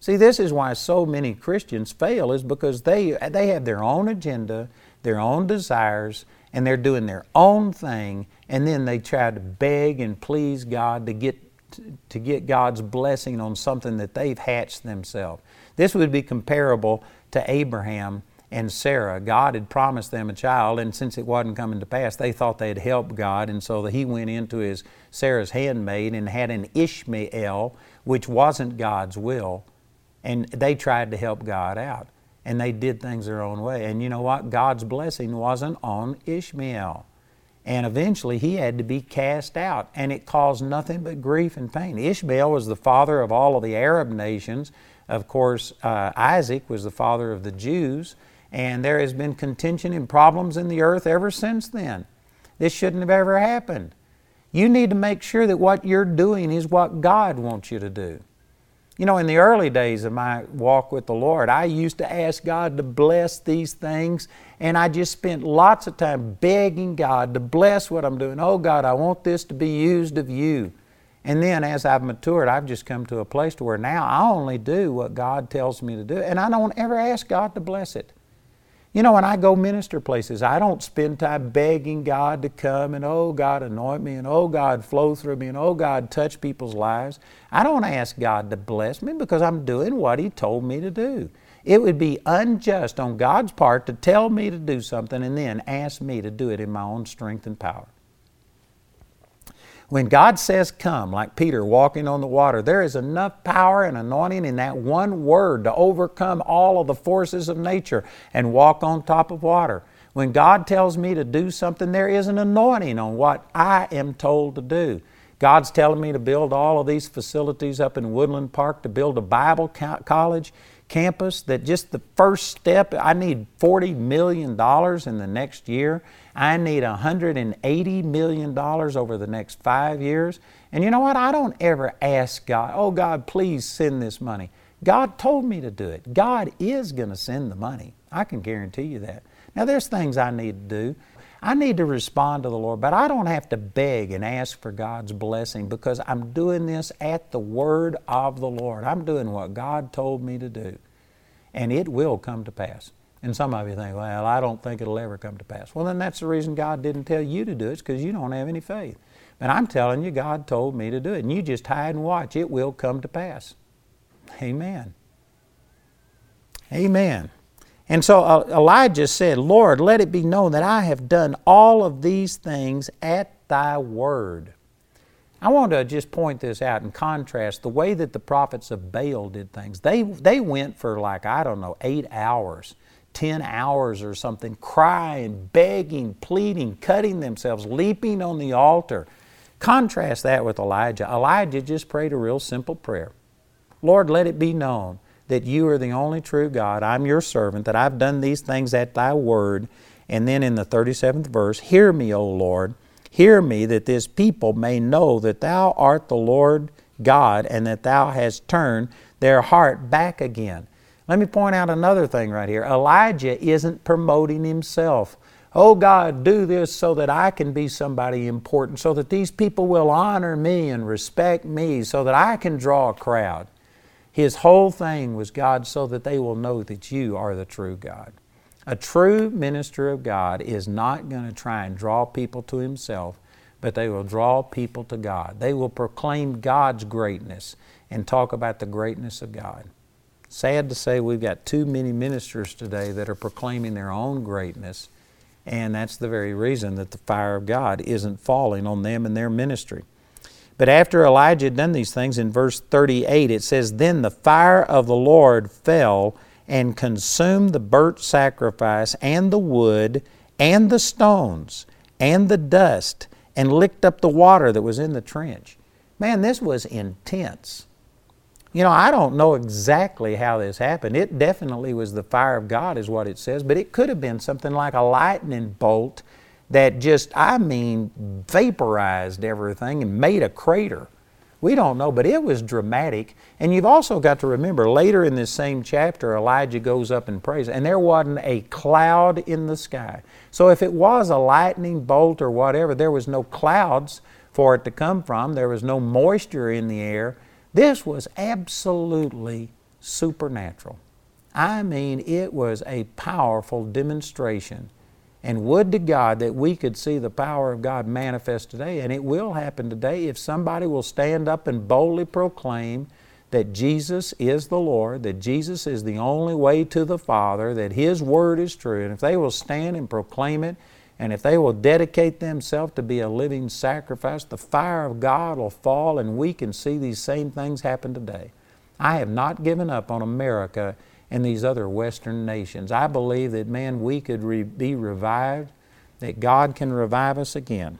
See, this is why so many Christians fail, is because they, they have their own agenda, their own desires, and they're doing their own thing, and then they try to beg and please God to get, to get God's blessing on something that they've hatched themselves. This would be comparable to Abraham and Sarah. God had promised them a child, and since it wasn't coming to pass, they thought they'd help God, and so he went into his Sarah's handmaid and had an Ishmael, which wasn't God's will, and they tried to help God out, and they did things their own way. And you know what? God's blessing wasn't on Ishmael. And eventually he had to be cast out, and it caused nothing but grief and pain. Ishmael was the father of all of the Arab nations. Of course, uh, Isaac was the father of the Jews, and there has been contention and problems in the earth ever since then. This shouldn't have ever happened. You need to make sure that what you're doing is what God wants you to do. You know, in the early days of my walk with the Lord, I used to ask God to bless these things, and I just spent lots of time begging God to bless what I'm doing. Oh, God, I want this to be used of you. And then as I've matured, I've just come to a place to where now I only do what God tells me to do, and I don't ever ask God to bless it. You know, when I go minister places, I don't spend time begging God to come and, oh, God, anoint me, and oh, God, flow through me, and oh, God, touch people's lives. I don't ask God to bless me because I'm doing what He told me to do. It would be unjust on God's part to tell me to do something and then ask me to do it in my own strength and power. When God says come, like Peter walking on the water, there is enough power and anointing in that one word to overcome all of the forces of nature and walk on top of water. When God tells me to do something, there is an anointing on what I am told to do. God's telling me to build all of these facilities up in Woodland Park, to build a Bible college campus, that just the first step, I need $40 million in the next year. I need $180 million over the next five years. And you know what? I don't ever ask God, oh, God, please send this money. God told me to do it. God is going to send the money. I can guarantee you that. Now, there's things I need to do. I need to respond to the Lord, but I don't have to beg and ask for God's blessing because I'm doing this at the word of the Lord. I'm doing what God told me to do, and it will come to pass. And some of you think, well, I don't think it'll ever come to pass. Well, then that's the reason God didn't tell you to do it, because you don't have any faith. And I'm telling you, God told me to do it. And you just hide and watch. It will come to pass. Amen. Amen. And so uh, Elijah said, Lord, let it be known that I have done all of these things at thy word. I want to just point this out and contrast the way that the prophets of Baal did things. They, they went for like, I don't know, eight hours 10 hours or something, crying, begging, pleading, cutting themselves, leaping on the altar. Contrast that with Elijah. Elijah just prayed a real simple prayer Lord, let it be known that you are the only true God. I'm your servant, that I've done these things at thy word. And then in the 37th verse, Hear me, O Lord, hear me, that this people may know that thou art the Lord God, and that thou hast turned their heart back again. Let me point out another thing right here. Elijah isn't promoting himself. Oh God, do this so that I can be somebody important, so that these people will honor me and respect me, so that I can draw a crowd. His whole thing was God, so that they will know that you are the true God. A true minister of God is not going to try and draw people to himself, but they will draw people to God. They will proclaim God's greatness and talk about the greatness of God. Sad to say, we've got too many ministers today that are proclaiming their own greatness, and that's the very reason that the fire of God isn't falling on them and their ministry. But after Elijah had done these things, in verse 38, it says, Then the fire of the Lord fell and consumed the burnt sacrifice, and the wood, and the stones, and the dust, and licked up the water that was in the trench. Man, this was intense. You know, I don't know exactly how this happened. It definitely was the fire of God, is what it says, but it could have been something like a lightning bolt that just, I mean, vaporized everything and made a crater. We don't know, but it was dramatic. And you've also got to remember later in this same chapter, Elijah goes up and prays, and there wasn't a cloud in the sky. So if it was a lightning bolt or whatever, there was no clouds for it to come from, there was no moisture in the air. This was absolutely supernatural. I mean, it was a powerful demonstration and would to God that we could see the power of God manifest today. And it will happen today if somebody will stand up and boldly proclaim that Jesus is the Lord, that Jesus is the only way to the Father, that His Word is true. And if they will stand and proclaim it, and if they will dedicate themselves to be a living sacrifice, the fire of God will fall and we can see these same things happen today. I have not given up on America and these other Western nations. I believe that, man, we could re- be revived, that God can revive us again.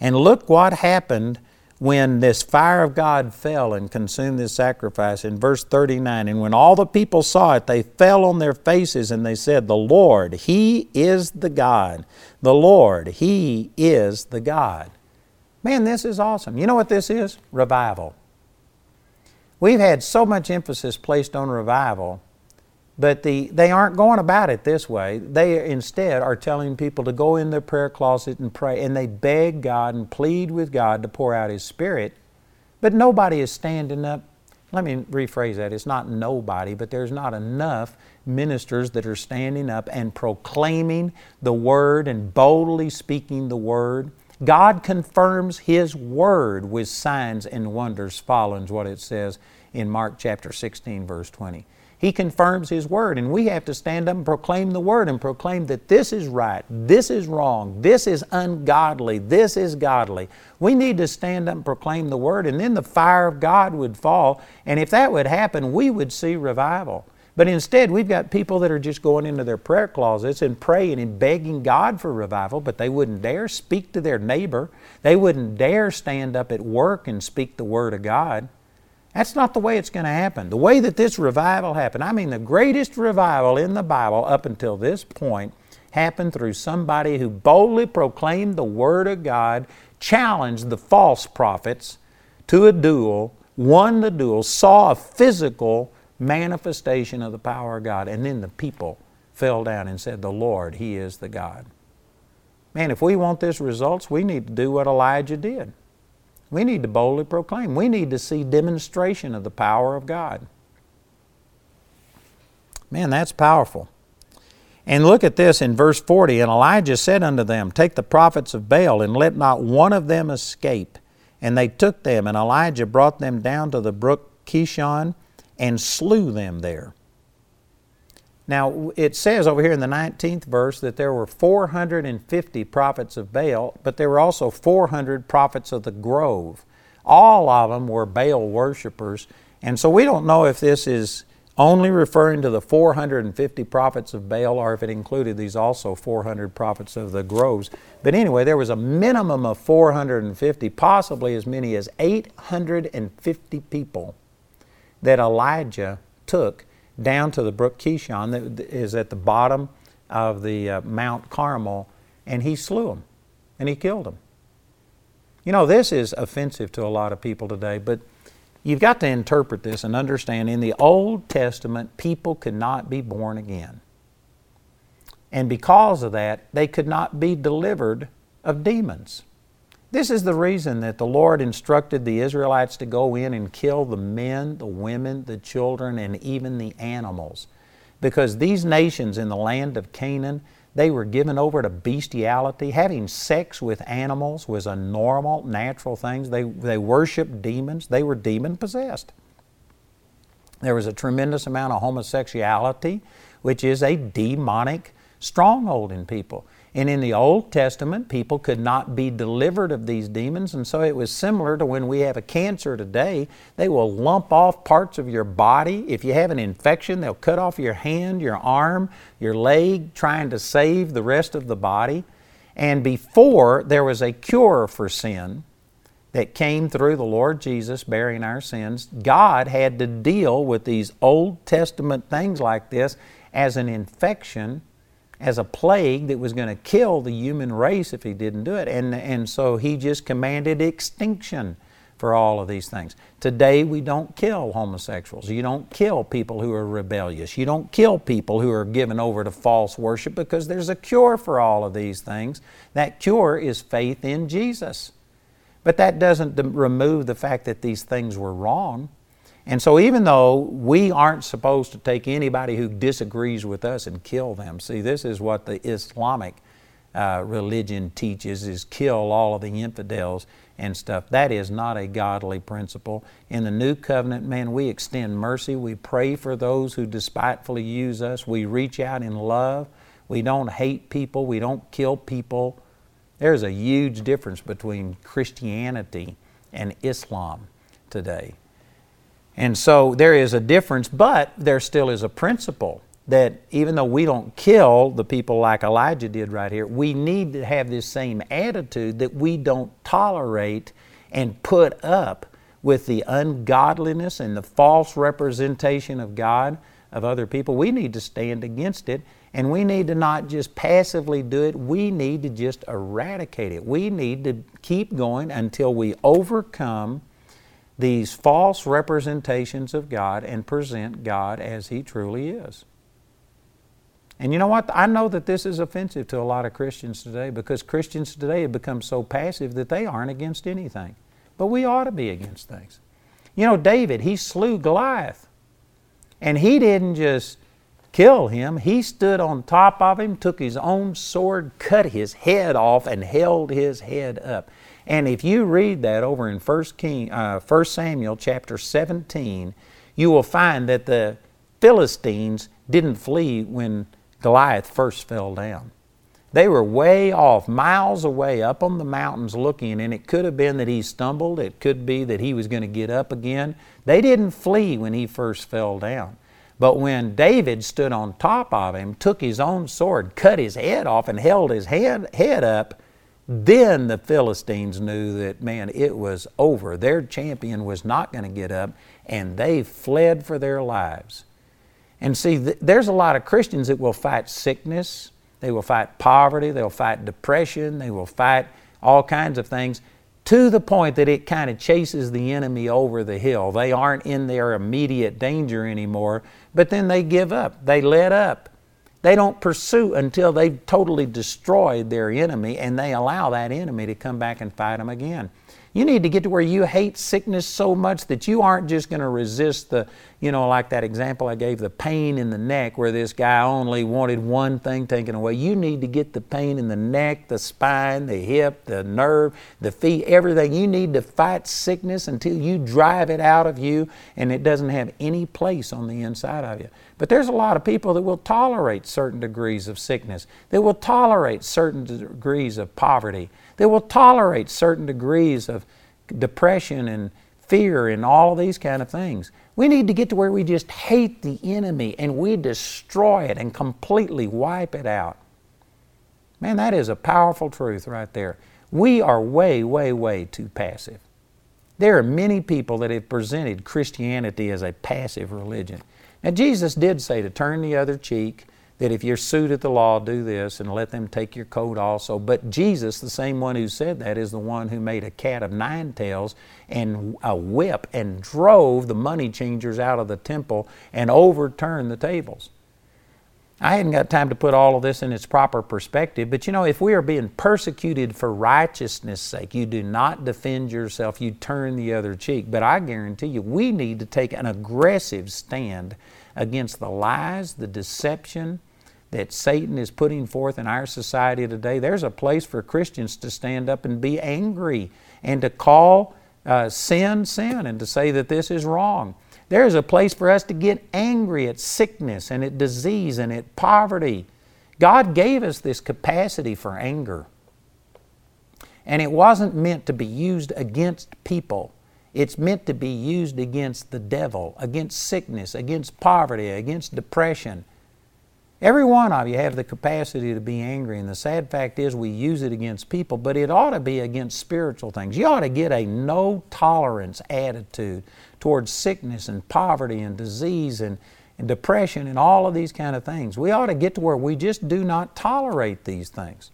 And look what happened when this fire of God fell and consumed this sacrifice in verse 39. And when all the people saw it, they fell on their faces and they said, The Lord, He is the God. The Lord, He is the God. Man, this is awesome. You know what this is? Revival. We've had so much emphasis placed on revival, but the, they aren't going about it this way. They instead are telling people to go in their prayer closet and pray, and they beg God and plead with God to pour out His Spirit, but nobody is standing up. Let me rephrase that. It's not nobody, but there's not enough ministers that are standing up and proclaiming the Word and boldly speaking the Word. God confirms His Word with signs and wonders following what it says in Mark chapter 16, verse 20. He confirms His Word, and we have to stand up and proclaim the Word and proclaim that this is right, this is wrong, this is ungodly, this is godly. We need to stand up and proclaim the Word, and then the fire of God would fall, and if that would happen, we would see revival. But instead, we've got people that are just going into their prayer closets and praying and begging God for revival, but they wouldn't dare speak to their neighbor. They wouldn't dare stand up at work and speak the Word of God. That's not the way it's going to happen. The way that this revival happened, I mean, the greatest revival in the Bible up until this point happened through somebody who boldly proclaimed the Word of God, challenged the false prophets to a duel, won the duel, saw a physical manifestation of the power of God. And then the people fell down and said, The Lord, He is the God. Man, if we want this results, we need to do what Elijah did. We need to boldly proclaim. We need to see demonstration of the power of God. Man, that's powerful. And look at this in verse 40 And Elijah said unto them, Take the prophets of Baal, and let not one of them escape. And they took them, and Elijah brought them down to the brook Kishon and slew them there. Now, it says over here in the 19th verse that there were 450 prophets of Baal, but there were also 400 prophets of the grove. All of them were Baal worshippers. And so we don't know if this is only referring to the 450 prophets of Baal or if it included these also 400 prophets of the groves. But anyway, there was a minimum of 450, possibly as many as 850 people that Elijah took down to the brook Kishon that is at the bottom of the uh, Mount Carmel, and he slew them and he killed them. You know, this is offensive to a lot of people today, but you've got to interpret this and understand in the Old Testament, people could not be born again. And because of that, they could not be delivered of demons. This is the reason that the Lord instructed the Israelites to go in and kill the men, the women, the children, and even the animals. Because these nations in the land of Canaan, they were given over to bestiality. Having sex with animals was a normal, natural thing. They, they worshiped demons, they were demon possessed. There was a tremendous amount of homosexuality, which is a demonic stronghold in people. And in the Old Testament, people could not be delivered of these demons, and so it was similar to when we have a cancer today. They will lump off parts of your body. If you have an infection, they'll cut off your hand, your arm, your leg, trying to save the rest of the body. And before there was a cure for sin that came through the Lord Jesus bearing our sins, God had to deal with these Old Testament things like this as an infection as a plague that was going to kill the human race if he didn't do it. And, and so he just commanded extinction for all of these things. Today, we don't kill homosexuals. You don't kill people who are rebellious. You don't kill people who are given over to false worship because there's a cure for all of these things. That cure is faith in Jesus. But that doesn't remove the fact that these things were wrong. And so, even though we aren't supposed to take anybody who disagrees with us and kill them, see, this is what the Islamic uh, religion teaches: is kill all of the infidels and stuff. That is not a godly principle. In the new covenant, man, we extend mercy. We pray for those who despitefully use us. We reach out in love. We don't hate people. We don't kill people. There's a huge difference between Christianity and Islam today. And so there is a difference, but there still is a principle that even though we don't kill the people like Elijah did right here, we need to have this same attitude that we don't tolerate and put up with the ungodliness and the false representation of God of other people. We need to stand against it and we need to not just passively do it, we need to just eradicate it. We need to keep going until we overcome these false representations of God and present God as He truly is. And you know what? I know that this is offensive to a lot of Christians today because Christians today have become so passive that they aren't against anything. But we ought to be against things. You know, David, he slew Goliath. And he didn't just kill him, he stood on top of him, took his own sword, cut his head off, and held his head up. And if you read that over in 1, King, uh, 1 Samuel chapter 17, you will find that the Philistines didn't flee when Goliath first fell down. They were way off, miles away, up on the mountains looking, and it could have been that he stumbled. It could be that he was going to get up again. They didn't flee when he first fell down. But when David stood on top of him, took his own sword, cut his head off, and held his head, head up, then the Philistines knew that, man, it was over. Their champion was not going to get up, and they fled for their lives. And see, th- there's a lot of Christians that will fight sickness, they will fight poverty, they'll fight depression, they will fight all kinds of things to the point that it kind of chases the enemy over the hill. They aren't in their immediate danger anymore, but then they give up, they let up. They don't pursue until they've totally destroyed their enemy and they allow that enemy to come back and fight them again. You need to get to where you hate sickness so much that you aren't just going to resist the, you know, like that example I gave, the pain in the neck where this guy only wanted one thing taken away. You need to get the pain in the neck, the spine, the hip, the nerve, the feet, everything. You need to fight sickness until you drive it out of you and it doesn't have any place on the inside of you. But there's a lot of people that will tolerate certain degrees of sickness, that will tolerate certain degrees of poverty, that will tolerate certain degrees of depression and fear and all of these kind of things. We need to get to where we just hate the enemy and we destroy it and completely wipe it out. Man, that is a powerful truth right there. We are way, way, way too passive. There are many people that have presented Christianity as a passive religion. Now, Jesus did say to turn the other cheek, that if you're sued at the law, do this and let them take your coat also. But Jesus, the same one who said that, is the one who made a cat of nine tails and a whip and drove the money changers out of the temple and overturned the tables. I hadn't got time to put all of this in its proper perspective, but you know, if we are being persecuted for righteousness' sake, you do not defend yourself, you turn the other cheek. But I guarantee you, we need to take an aggressive stand against the lies, the deception that Satan is putting forth in our society today. There's a place for Christians to stand up and be angry and to call uh, sin sin and to say that this is wrong. There is a place for us to get angry at sickness and at disease and at poverty. God gave us this capacity for anger. And it wasn't meant to be used against people. It's meant to be used against the devil, against sickness, against poverty, against depression. Every one of you have the capacity to be angry, and the sad fact is we use it against people, but it ought to be against spiritual things. You ought to get a no tolerance attitude towards sickness and poverty and disease and, and depression and all of these kind of things. We ought to get to where we just do not tolerate these things.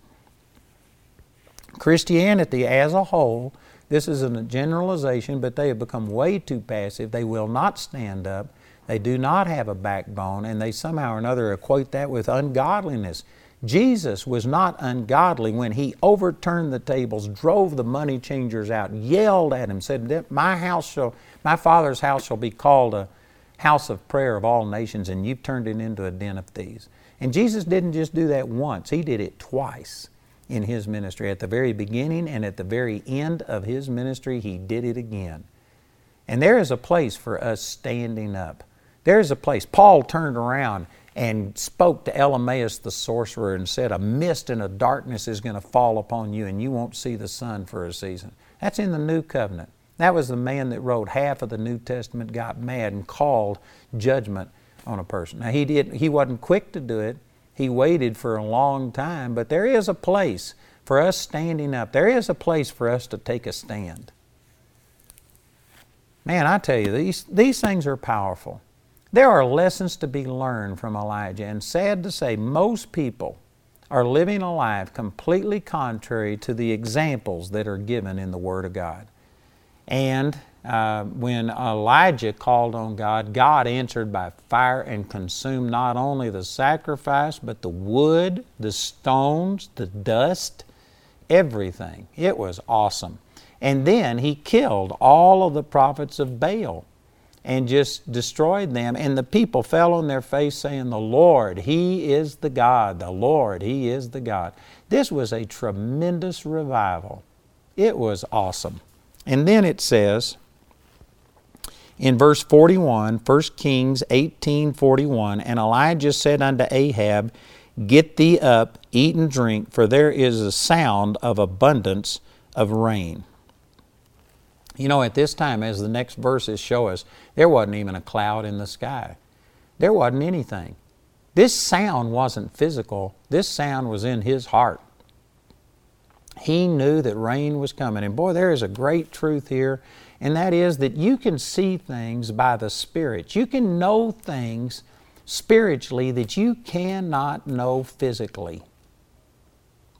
Christianity as a whole This is a generalization, but they have become way too passive. They will not stand up. They do not have a backbone, and they somehow or another equate that with ungodliness. Jesus was not ungodly when he overturned the tables, drove the money changers out, yelled at them, said, My house shall, my father's house shall be called a house of prayer of all nations, and you've turned it into a den of thieves. And Jesus didn't just do that once, he did it twice in his ministry. At the very beginning and at the very end of his ministry, he did it again. And there is a place for us standing up. There is a place. Paul turned around and spoke to Elymas the sorcerer and said, A mist and a darkness is going to fall upon you, and you won't see the sun for a season. That's in the New Covenant. That was the man that wrote half of the New Testament, got mad, and called judgment on a person. Now, he, did, he wasn't quick to do it, he waited for a long time, but there is a place for us standing up. There is a place for us to take a stand. Man, I tell you, these, these things are powerful. There are lessons to be learned from Elijah, and sad to say, most people are living a life completely contrary to the examples that are given in the Word of God. And uh, when Elijah called on God, God answered by fire and consumed not only the sacrifice, but the wood, the stones, the dust, everything. It was awesome. And then he killed all of the prophets of Baal and just destroyed them. And the people fell on their face saying, The Lord, He is the God. The Lord, He is the God. This was a tremendous revival. It was awesome. And then it says in verse 41, 1 Kings 18 41, and Elijah said unto Ahab, Get thee up, eat and drink, for there is a sound of abundance of rain. You know, at this time, as the next verses show us, there wasn't even a cloud in the sky. There wasn't anything. This sound wasn't physical, this sound was in his heart. He knew that rain was coming. And boy, there is a great truth here, and that is that you can see things by the Spirit. You can know things spiritually that you cannot know physically.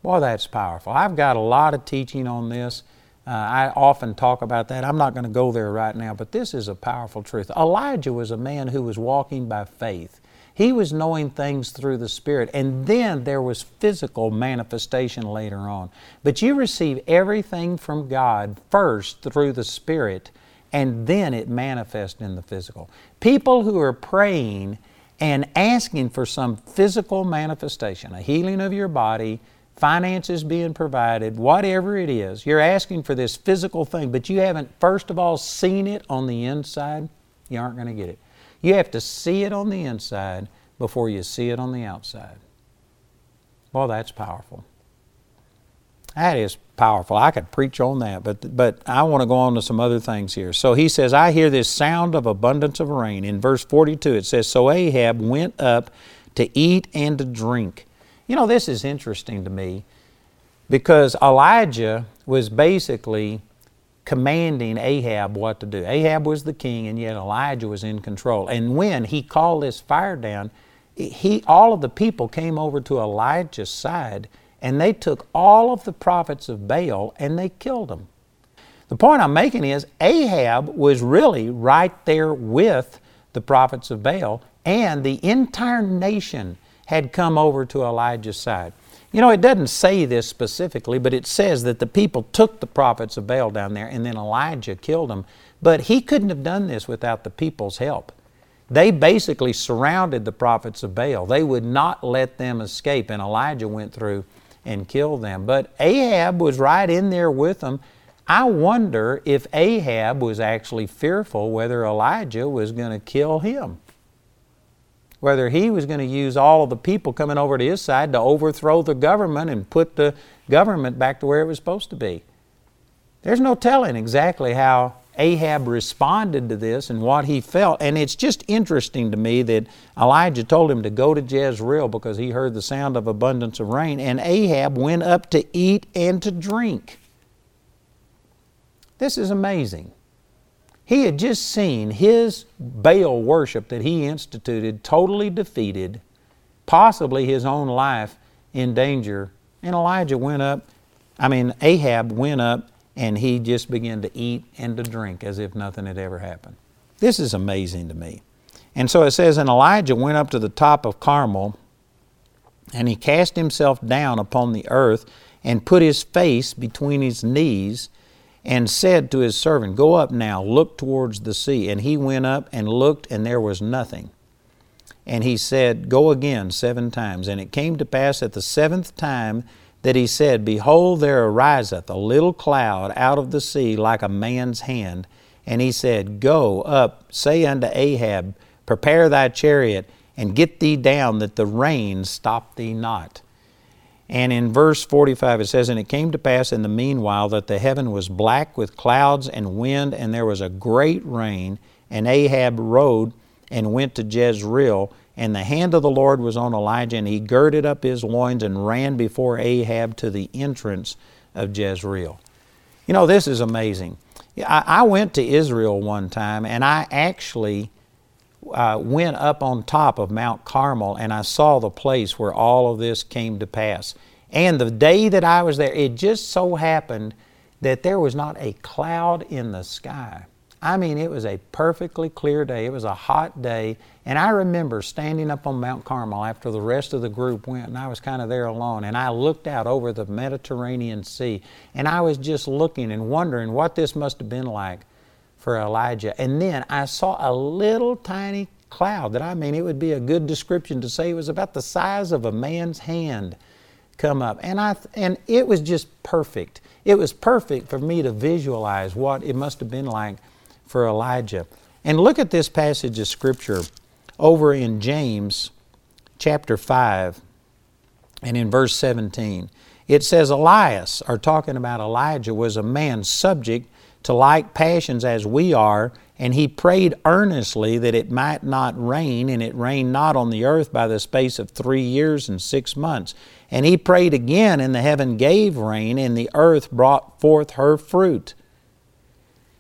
Boy, that's powerful. I've got a lot of teaching on this. Uh, I often talk about that. I'm not going to go there right now, but this is a powerful truth. Elijah was a man who was walking by faith. He was knowing things through the Spirit, and then there was physical manifestation later on. But you receive everything from God first through the Spirit, and then it manifests in the physical. People who are praying and asking for some physical manifestation, a healing of your body, finances being provided, whatever it is, you're asking for this physical thing, but you haven't, first of all, seen it on the inside, you aren't going to get it. You have to see it on the inside before you see it on the outside. Well, that's powerful. That is powerful. I could preach on that, but, but I want to go on to some other things here. So he says, I hear this sound of abundance of rain. In verse 42, it says, So Ahab went up to eat and to drink. You know, this is interesting to me because Elijah was basically commanding Ahab what to do. Ahab was the king, and yet Elijah was in control. And when he called this fire down, he, all of the people came over to Elijah's side, and they took all of the prophets of Baal and they killed them. The point I'm making is Ahab was really right there with the prophets of Baal, and the entire nation had come over to Elijah's side. You know, it doesn't say this specifically, but it says that the people took the prophets of Baal down there and then Elijah killed them. But he couldn't have done this without the people's help. They basically surrounded the prophets of Baal. They would not let them escape, and Elijah went through and killed them. But Ahab was right in there with them. I wonder if Ahab was actually fearful whether Elijah was going to kill him whether he was going to use all of the people coming over to his side to overthrow the government and put the government back to where it was supposed to be. There's no telling exactly how Ahab responded to this and what he felt. And it's just interesting to me that Elijah told him to go to Jezreel because he heard the sound of abundance of rain, and Ahab went up to eat and to drink. This is amazing. He had just seen his Baal worship that he instituted totally defeated, possibly his own life in danger. And Elijah went up, I mean, Ahab went up and he just began to eat and to drink as if nothing had ever happened. This is amazing to me. And so it says, And Elijah went up to the top of Carmel, and he cast himself down upon the earth, and put his face between his knees, and said to his servant, Go up now, look towards the sea. And he went up and looked, and there was nothing. And he said, Go again seven times. And it came to pass at the seventh time that he said, Behold, there ariseth a little cloud out of the sea like a man's hand. And he said, Go up, say unto Ahab, Prepare thy chariot, and get thee down, that the rain stop thee not. And in verse 45 it says, And it came to pass in the meanwhile that the heaven was black with clouds and wind, and there was a great rain. And Ahab rode and went to Jezreel. And the hand of the Lord was on Elijah, and he girded up his loins and ran before Ahab to the entrance of Jezreel. You know, this is amazing. I, went to Israel one time, and I actually uh, went up on top of Mount Carmel, and I saw the place where all of this came to pass. And the day that I was there, it just so happened that there was not a cloud in the sky. I mean, it was a perfectly clear day. It was a hot day. And I remember standing up on Mount Carmel after the rest of the group went, and I was kind of there alone. And I looked out over the Mediterranean Sea, and I was just looking and wondering what this must have been like for Elijah. And then I saw a little tiny cloud that I mean, it would be a good description to say it was about the size of a man's hand come up. And, I, and it was just perfect. It was perfect for me to visualize what it must have been like for Elijah. And look at this passage of Scripture over in James chapter 5 and in verse 17. It says, Elias, or talking about Elijah, was a man subject to like passions as we are, and he prayed earnestly that it might not rain, and it rained not on the earth by the space of three years and six months. And he prayed again, and the heaven gave rain, and the earth brought forth her fruit.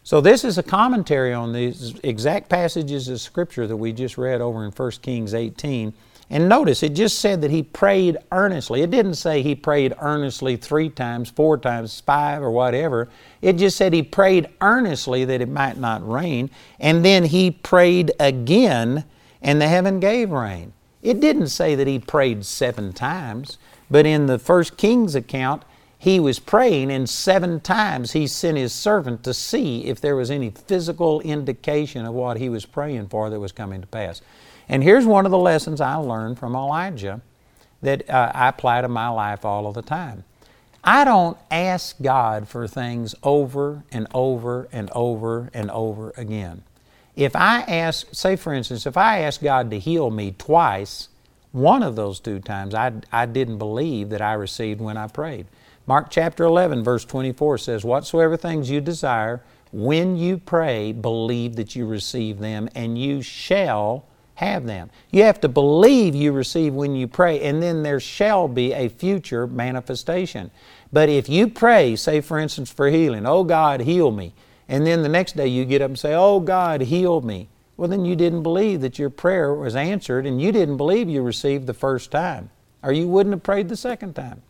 So, this is a commentary on these exact passages of Scripture that we just read over in 1 Kings 18. And notice, it just said that he prayed earnestly. It didn't say he prayed earnestly three times, four times, five, or whatever. It just said he prayed earnestly that it might not rain. And then he prayed again, and the heaven gave rain. It didn't say that he prayed seven times, but in the First Kings account, he was praying, and seven times he sent his servant to see if there was any physical indication of what he was praying for that was coming to pass. And here's one of the lessons I learned from Elijah that uh, I apply to my life all of the time. I don't ask God for things over and over and over and over again. If I ask, say for instance, if I ask God to heal me twice, one of those two times I, I didn't believe that I received when I prayed. Mark chapter 11, verse 24 says, Whatsoever things you desire, when you pray, believe that you receive them, and you shall have them. You have to believe you receive when you pray, and then there shall be a future manifestation. But if you pray, say for instance for healing, oh God, heal me, and then the next day you get up and say, oh God, heal me, well then you didn't believe that your prayer was answered, and you didn't believe you received the first time, or you wouldn't have prayed the second time.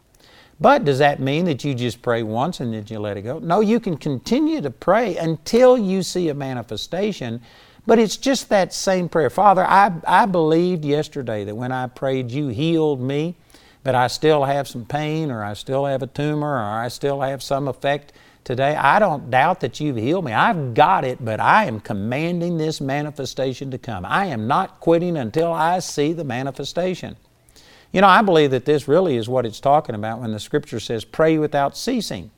But does that mean that you just pray once and then you let it go? No, you can continue to pray until you see a manifestation. But it's just that same prayer. Father, I, I believed yesterday that when I prayed, you healed me, but I still have some pain, or I still have a tumor, or I still have some effect today. I don't doubt that you've healed me. I've got it, but I am commanding this manifestation to come. I am not quitting until I see the manifestation. You know, I believe that this really is what it's talking about when the scripture says, pray without ceasing.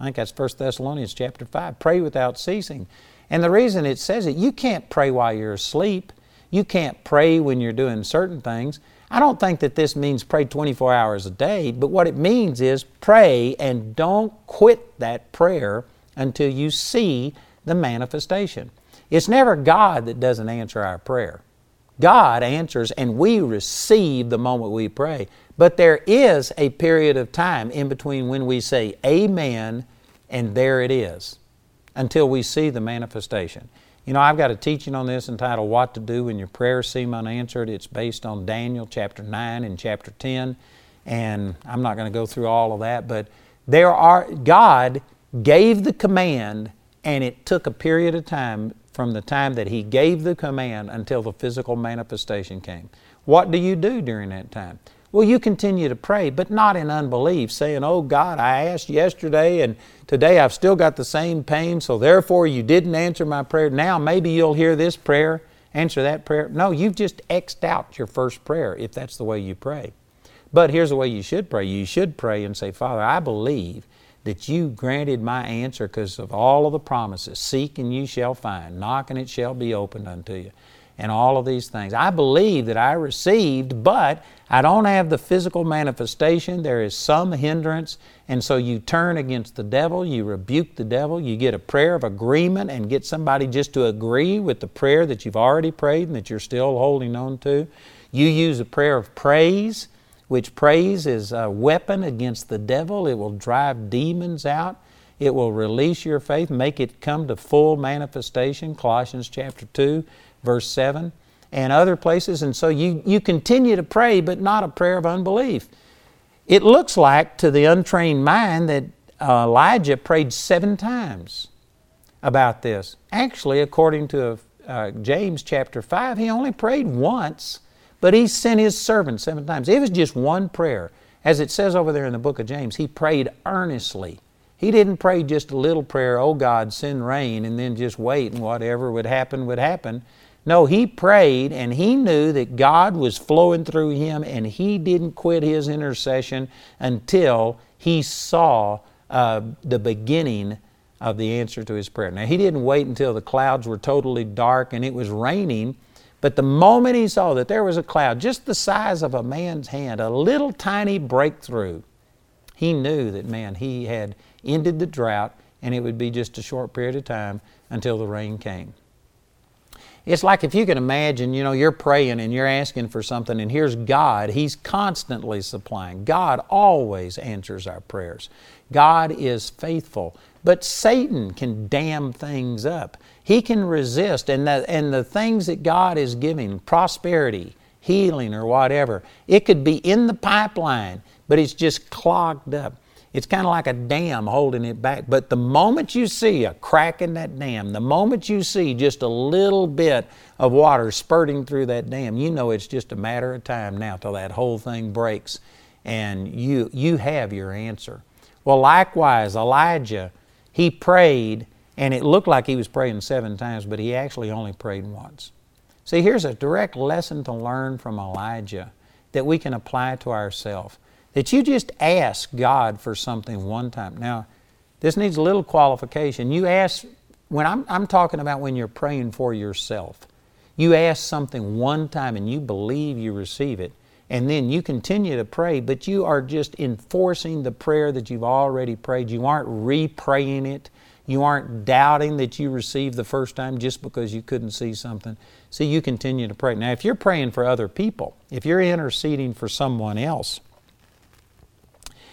I think that's 1 Thessalonians chapter 5. Pray without ceasing. And the reason it says it, you can't pray while you're asleep. You can't pray when you're doing certain things. I don't think that this means pray 24 hours a day, but what it means is pray and don't quit that prayer until you see the manifestation. It's never God that doesn't answer our prayer. God answers and we receive the moment we pray. But there is a period of time in between when we say Amen and there it is until we see the manifestation. You know, I've got a teaching on this entitled What to Do When Your Prayers Seem Unanswered. It's based on Daniel chapter 9 and chapter 10. And I'm not going to go through all of that, but there are, God gave the command, and it took a period of time from the time that he gave the command until the physical manifestation came. What do you do during that time? Well, you continue to pray, but not in unbelief, saying, Oh God, I asked yesterday and today I've still got the same pain, so therefore you didn't answer my prayer. Now maybe you'll hear this prayer, answer that prayer. No, you've just X'd out your first prayer if that's the way you pray. But here's the way you should pray. You should pray and say, Father, I believe that you granted my answer because of all of the promises. Seek and you shall find, knock and it shall be opened unto you, and all of these things. I believe that I received, but I don't have the physical manifestation. There is some hindrance, and so you turn against the devil, you rebuke the devil, you get a prayer of agreement and get somebody just to agree with the prayer that you've already prayed and that you're still holding on to. You use a prayer of praise which praise is a weapon against the devil. It will drive demons out. It will release your faith, make it come to full manifestation. Colossians chapter 2, verse 7, and other places. And so you, you continue to pray, but not a prayer of unbelief. It looks like to the untrained mind that uh, Elijah prayed seven times about this. Actually, according to uh, James chapter 5, he only prayed once but he sent his servant seven times. It was just one prayer. As it says over there in the book of James, he prayed earnestly. He didn't pray just a little prayer, oh God, send rain, and then just wait and whatever would happen would happen. No, he prayed and he knew that God was flowing through him and he didn't quit his intercession until he saw uh, the beginning of the answer to his prayer. Now, he didn't wait until the clouds were totally dark and it was raining but the moment he saw that there was a cloud just the size of a man's hand, a little tiny breakthrough, he knew that, man, he had ended the drought and it would be just a short period of time until the rain came. It's like if you can imagine, you know, you're praying and you're asking for something, and here's God. He's constantly supplying. God always answers our prayers. God is faithful. But Satan can dam things up. He can resist, and the, and the things that God is giving, prosperity, healing, or whatever, it could be in the pipeline, but it's just clogged up. It's kind of like a dam holding it back. But the moment you see a crack in that dam, the moment you see just a little bit of water spurting through that dam, you know it's just a matter of time now till that whole thing breaks and you, you have your answer. Well, likewise, Elijah, he prayed and it looked like he was praying seven times, but he actually only prayed once. See, here's a direct lesson to learn from Elijah that we can apply to ourselves. That you just ask God for something one time. Now, this needs a little qualification. You ask, when I'm, I'm talking about when you're praying for yourself, you ask something one time and you believe you receive it, and then you continue to pray, but you are just enforcing the prayer that you've already prayed. You aren't re praying it. You aren't doubting that you received the first time just because you couldn't see something. See, you continue to pray. Now, if you're praying for other people, if you're interceding for someone else,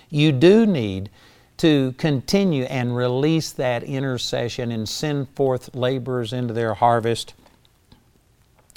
you do need to continue and release that intercession and send forth laborers into their harvest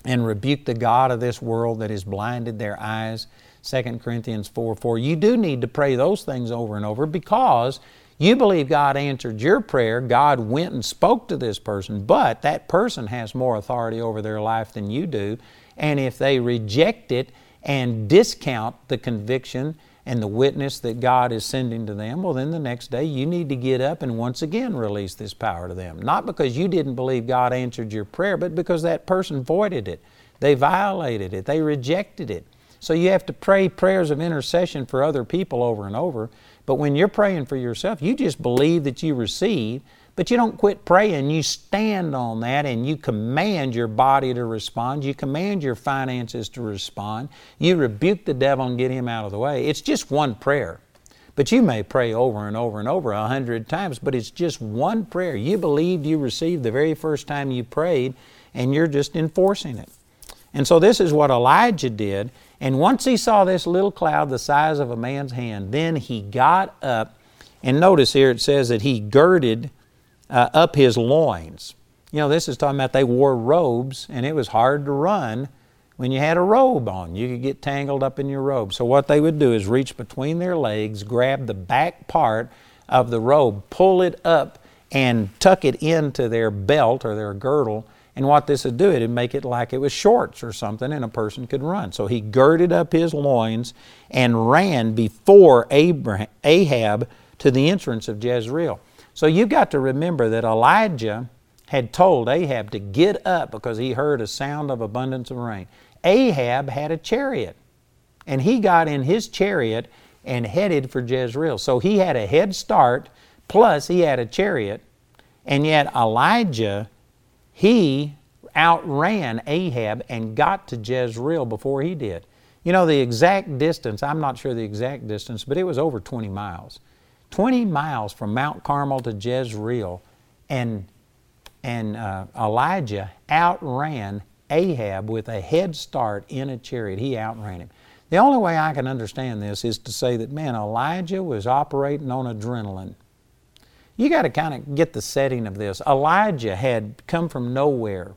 and rebuke the God of this world that has blinded their eyes. 2 Corinthians 4 4. You do need to pray those things over and over because you believe God answered your prayer, God went and spoke to this person, but that person has more authority over their life than you do. And if they reject it and discount the conviction and the witness that God is sending to them, well, then the next day you need to get up and once again release this power to them. Not because you didn't believe God answered your prayer, but because that person voided it. They violated it, they rejected it. So you have to pray prayers of intercession for other people over and over. But when you're praying for yourself, you just believe that you receive, but you don't quit praying. You stand on that and you command your body to respond. You command your finances to respond. You rebuke the devil and get him out of the way. It's just one prayer. But you may pray over and over and over a hundred times, but it's just one prayer. You believed you received the very first time you prayed, and you're just enforcing it. And so this is what Elijah did. And once he saw this little cloud the size of a man's hand, then he got up. And notice here it says that he girded uh, up his loins. You know, this is talking about they wore robes, and it was hard to run when you had a robe on. You could get tangled up in your robe. So, what they would do is reach between their legs, grab the back part of the robe, pull it up, and tuck it into their belt or their girdle. And what this would do, it'd make it like it was shorts or something, and a person could run. So he girded up his loins and ran before Abraham, Ahab to the entrance of Jezreel. So you've got to remember that Elijah had told Ahab to get up because he heard a sound of abundance of rain. Ahab had a chariot, and he got in his chariot and headed for Jezreel. So he had a head start, plus he had a chariot, and yet Elijah, he outran Ahab and got to Jezreel before he did. You know, the exact distance, I'm not sure the exact distance, but it was over 20 miles. 20 miles from Mount Carmel to Jezreel, and, and uh, Elijah outran Ahab with a head start in a chariot. He outran him. The only way I can understand this is to say that, man, Elijah was operating on adrenaline. You got to kind of get the setting of this. Elijah had come from nowhere.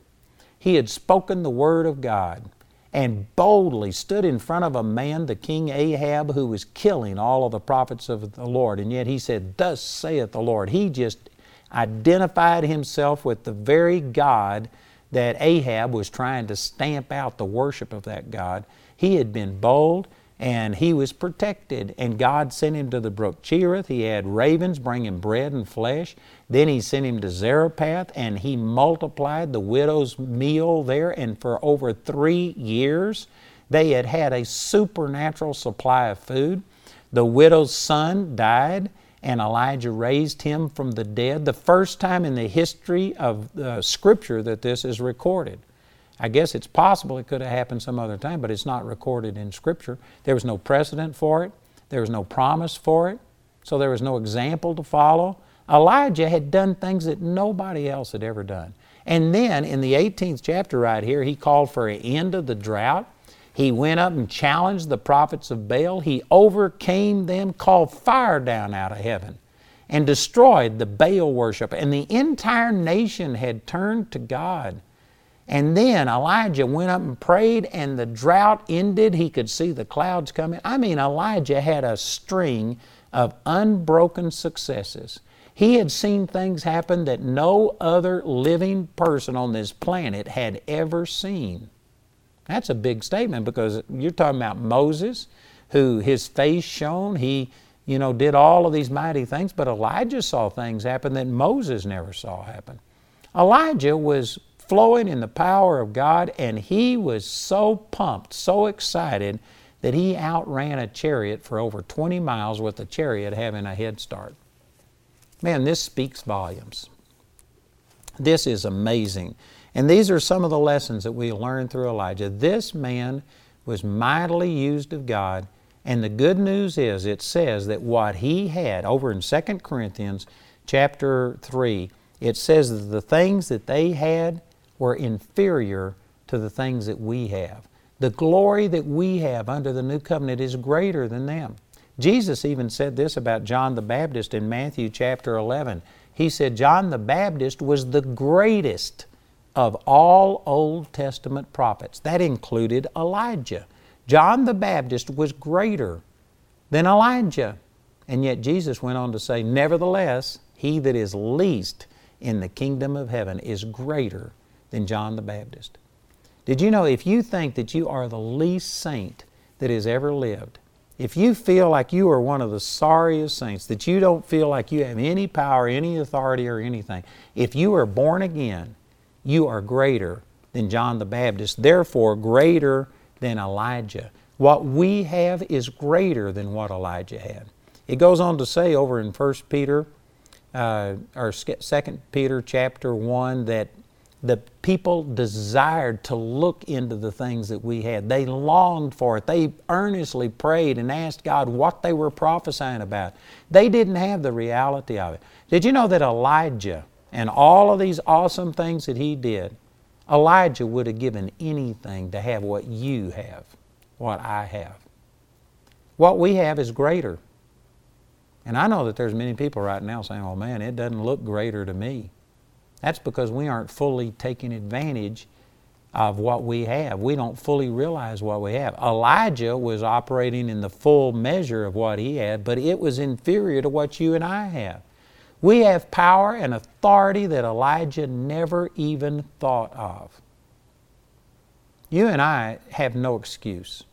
He had spoken the word of God and boldly stood in front of a man, the king Ahab, who was killing all of the prophets of the Lord. And yet he said, Thus saith the Lord. He just identified himself with the very God that Ahab was trying to stamp out the worship of that God. He had been bold and he was protected. And God sent him to the brook Cherith. He had ravens bring him bread and flesh. Then he sent him to Zarephath and he multiplied the widow's meal there. And for over three years, they had had a supernatural supply of food. The widow's son died and Elijah raised him from the dead. The first time in the history of uh, Scripture that this is recorded. I guess it's possible it could have happened some other time, but it's not recorded in Scripture. There was no precedent for it, there was no promise for it, so there was no example to follow. Elijah had done things that nobody else had ever done. And then in the 18th chapter, right here, he called for an end of the drought. He went up and challenged the prophets of Baal. He overcame them, called fire down out of heaven, and destroyed the Baal worship. And the entire nation had turned to God. And then Elijah went up and prayed, and the drought ended. He could see the clouds coming. I mean, Elijah had a string of unbroken successes. He had seen things happen that no other living person on this planet had ever seen. That's a big statement because you're talking about Moses, who his face shone. He, you know, did all of these mighty things, but Elijah saw things happen that Moses never saw happen. Elijah was flowing in the power of God, and he was so pumped, so excited, that he outran a chariot for over 20 miles with the chariot having a head start. Man, this speaks volumes. This is amazing. And these are some of the lessons that we learn through Elijah. This man was mightily used of God, and the good news is it says that what he had over in 2 Corinthians chapter 3, it says that the things that they had were inferior to the things that we have. The glory that we have under the new covenant is greater than them. Jesus even said this about John the Baptist in Matthew chapter 11. He said, John the Baptist was the greatest of all Old Testament prophets. That included Elijah. John the Baptist was greater than Elijah. And yet Jesus went on to say, Nevertheless, he that is least in the kingdom of heaven is greater than John the Baptist. Did you know if you think that you are the least saint that has ever lived, if you feel like you are one of the sorriest saints, that you don't feel like you have any power, any authority, or anything, if you are born again, you are greater than John the Baptist, therefore greater than Elijah. What we have is greater than what Elijah had. It goes on to say over in 1 Peter, uh, or 2 Peter chapter 1, that the people desired to look into the things that we had. They longed for it. They earnestly prayed and asked God what they were prophesying about. They didn't have the reality of it. Did you know that Elijah and all of these awesome things that he did, Elijah would have given anything to have what you have, what I have. What we have is greater. And I know that there's many people right now saying, oh man, it doesn't look greater to me. That's because we aren't fully taking advantage of what we have. We don't fully realize what we have. Elijah was operating in the full measure of what he had, but it was inferior to what you and I have. We have power and authority that Elijah never even thought of. You and I have no excuse.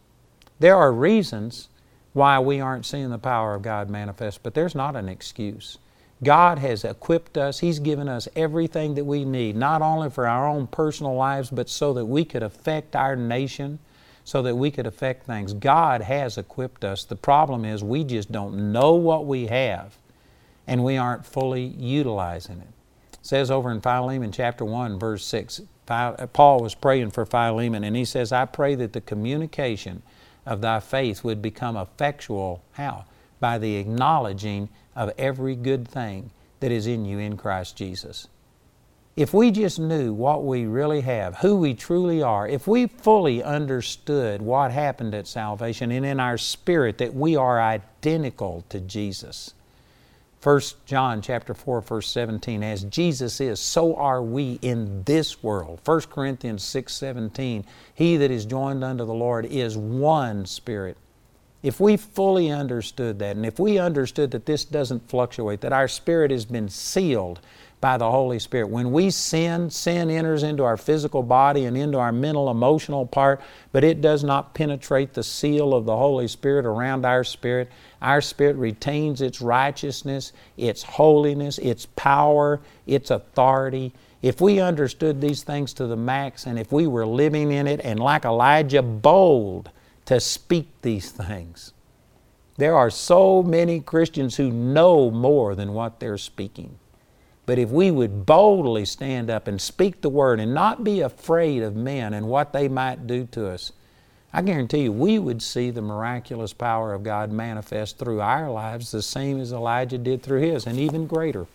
There are reasons why we aren't seeing the power of God manifest, but there's not an excuse. God has equipped us, He's given us everything that we need, not only for our own personal lives, but so that we could affect our nation, so that we could affect things. God has equipped us. The problem is we just don't know what we have, and we aren't fully utilizing it. It says over in Philemon chapter 1, verse 6, Paul was praying for Philemon, and he says, I pray that the communication of thy faith would become effectual. How? By the acknowledging of every good thing that is in you in Christ Jesus. If we just knew what we really have, who we truly are, if we fully understood what happened at salvation and in our spirit that we are identical to Jesus. 1 John chapter 4 verse 17 as Jesus is so are we in this world 1 Corinthians 6:17 he that is joined unto the Lord is one spirit if we fully understood that, and if we understood that this doesn't fluctuate, that our spirit has been sealed by the Holy Spirit. When we sin, sin enters into our physical body and into our mental, emotional part, but it does not penetrate the seal of the Holy Spirit around our spirit. Our spirit retains its righteousness, its holiness, its power, its authority. If we understood these things to the max, and if we were living in it, and like Elijah, bold, to speak these things. There are so many Christians who know more than what they're speaking. But if we would boldly stand up and speak the word and not be afraid of men and what they might do to us, I guarantee you we would see the miraculous power of God manifest through our lives the same as Elijah did through his, and even greater.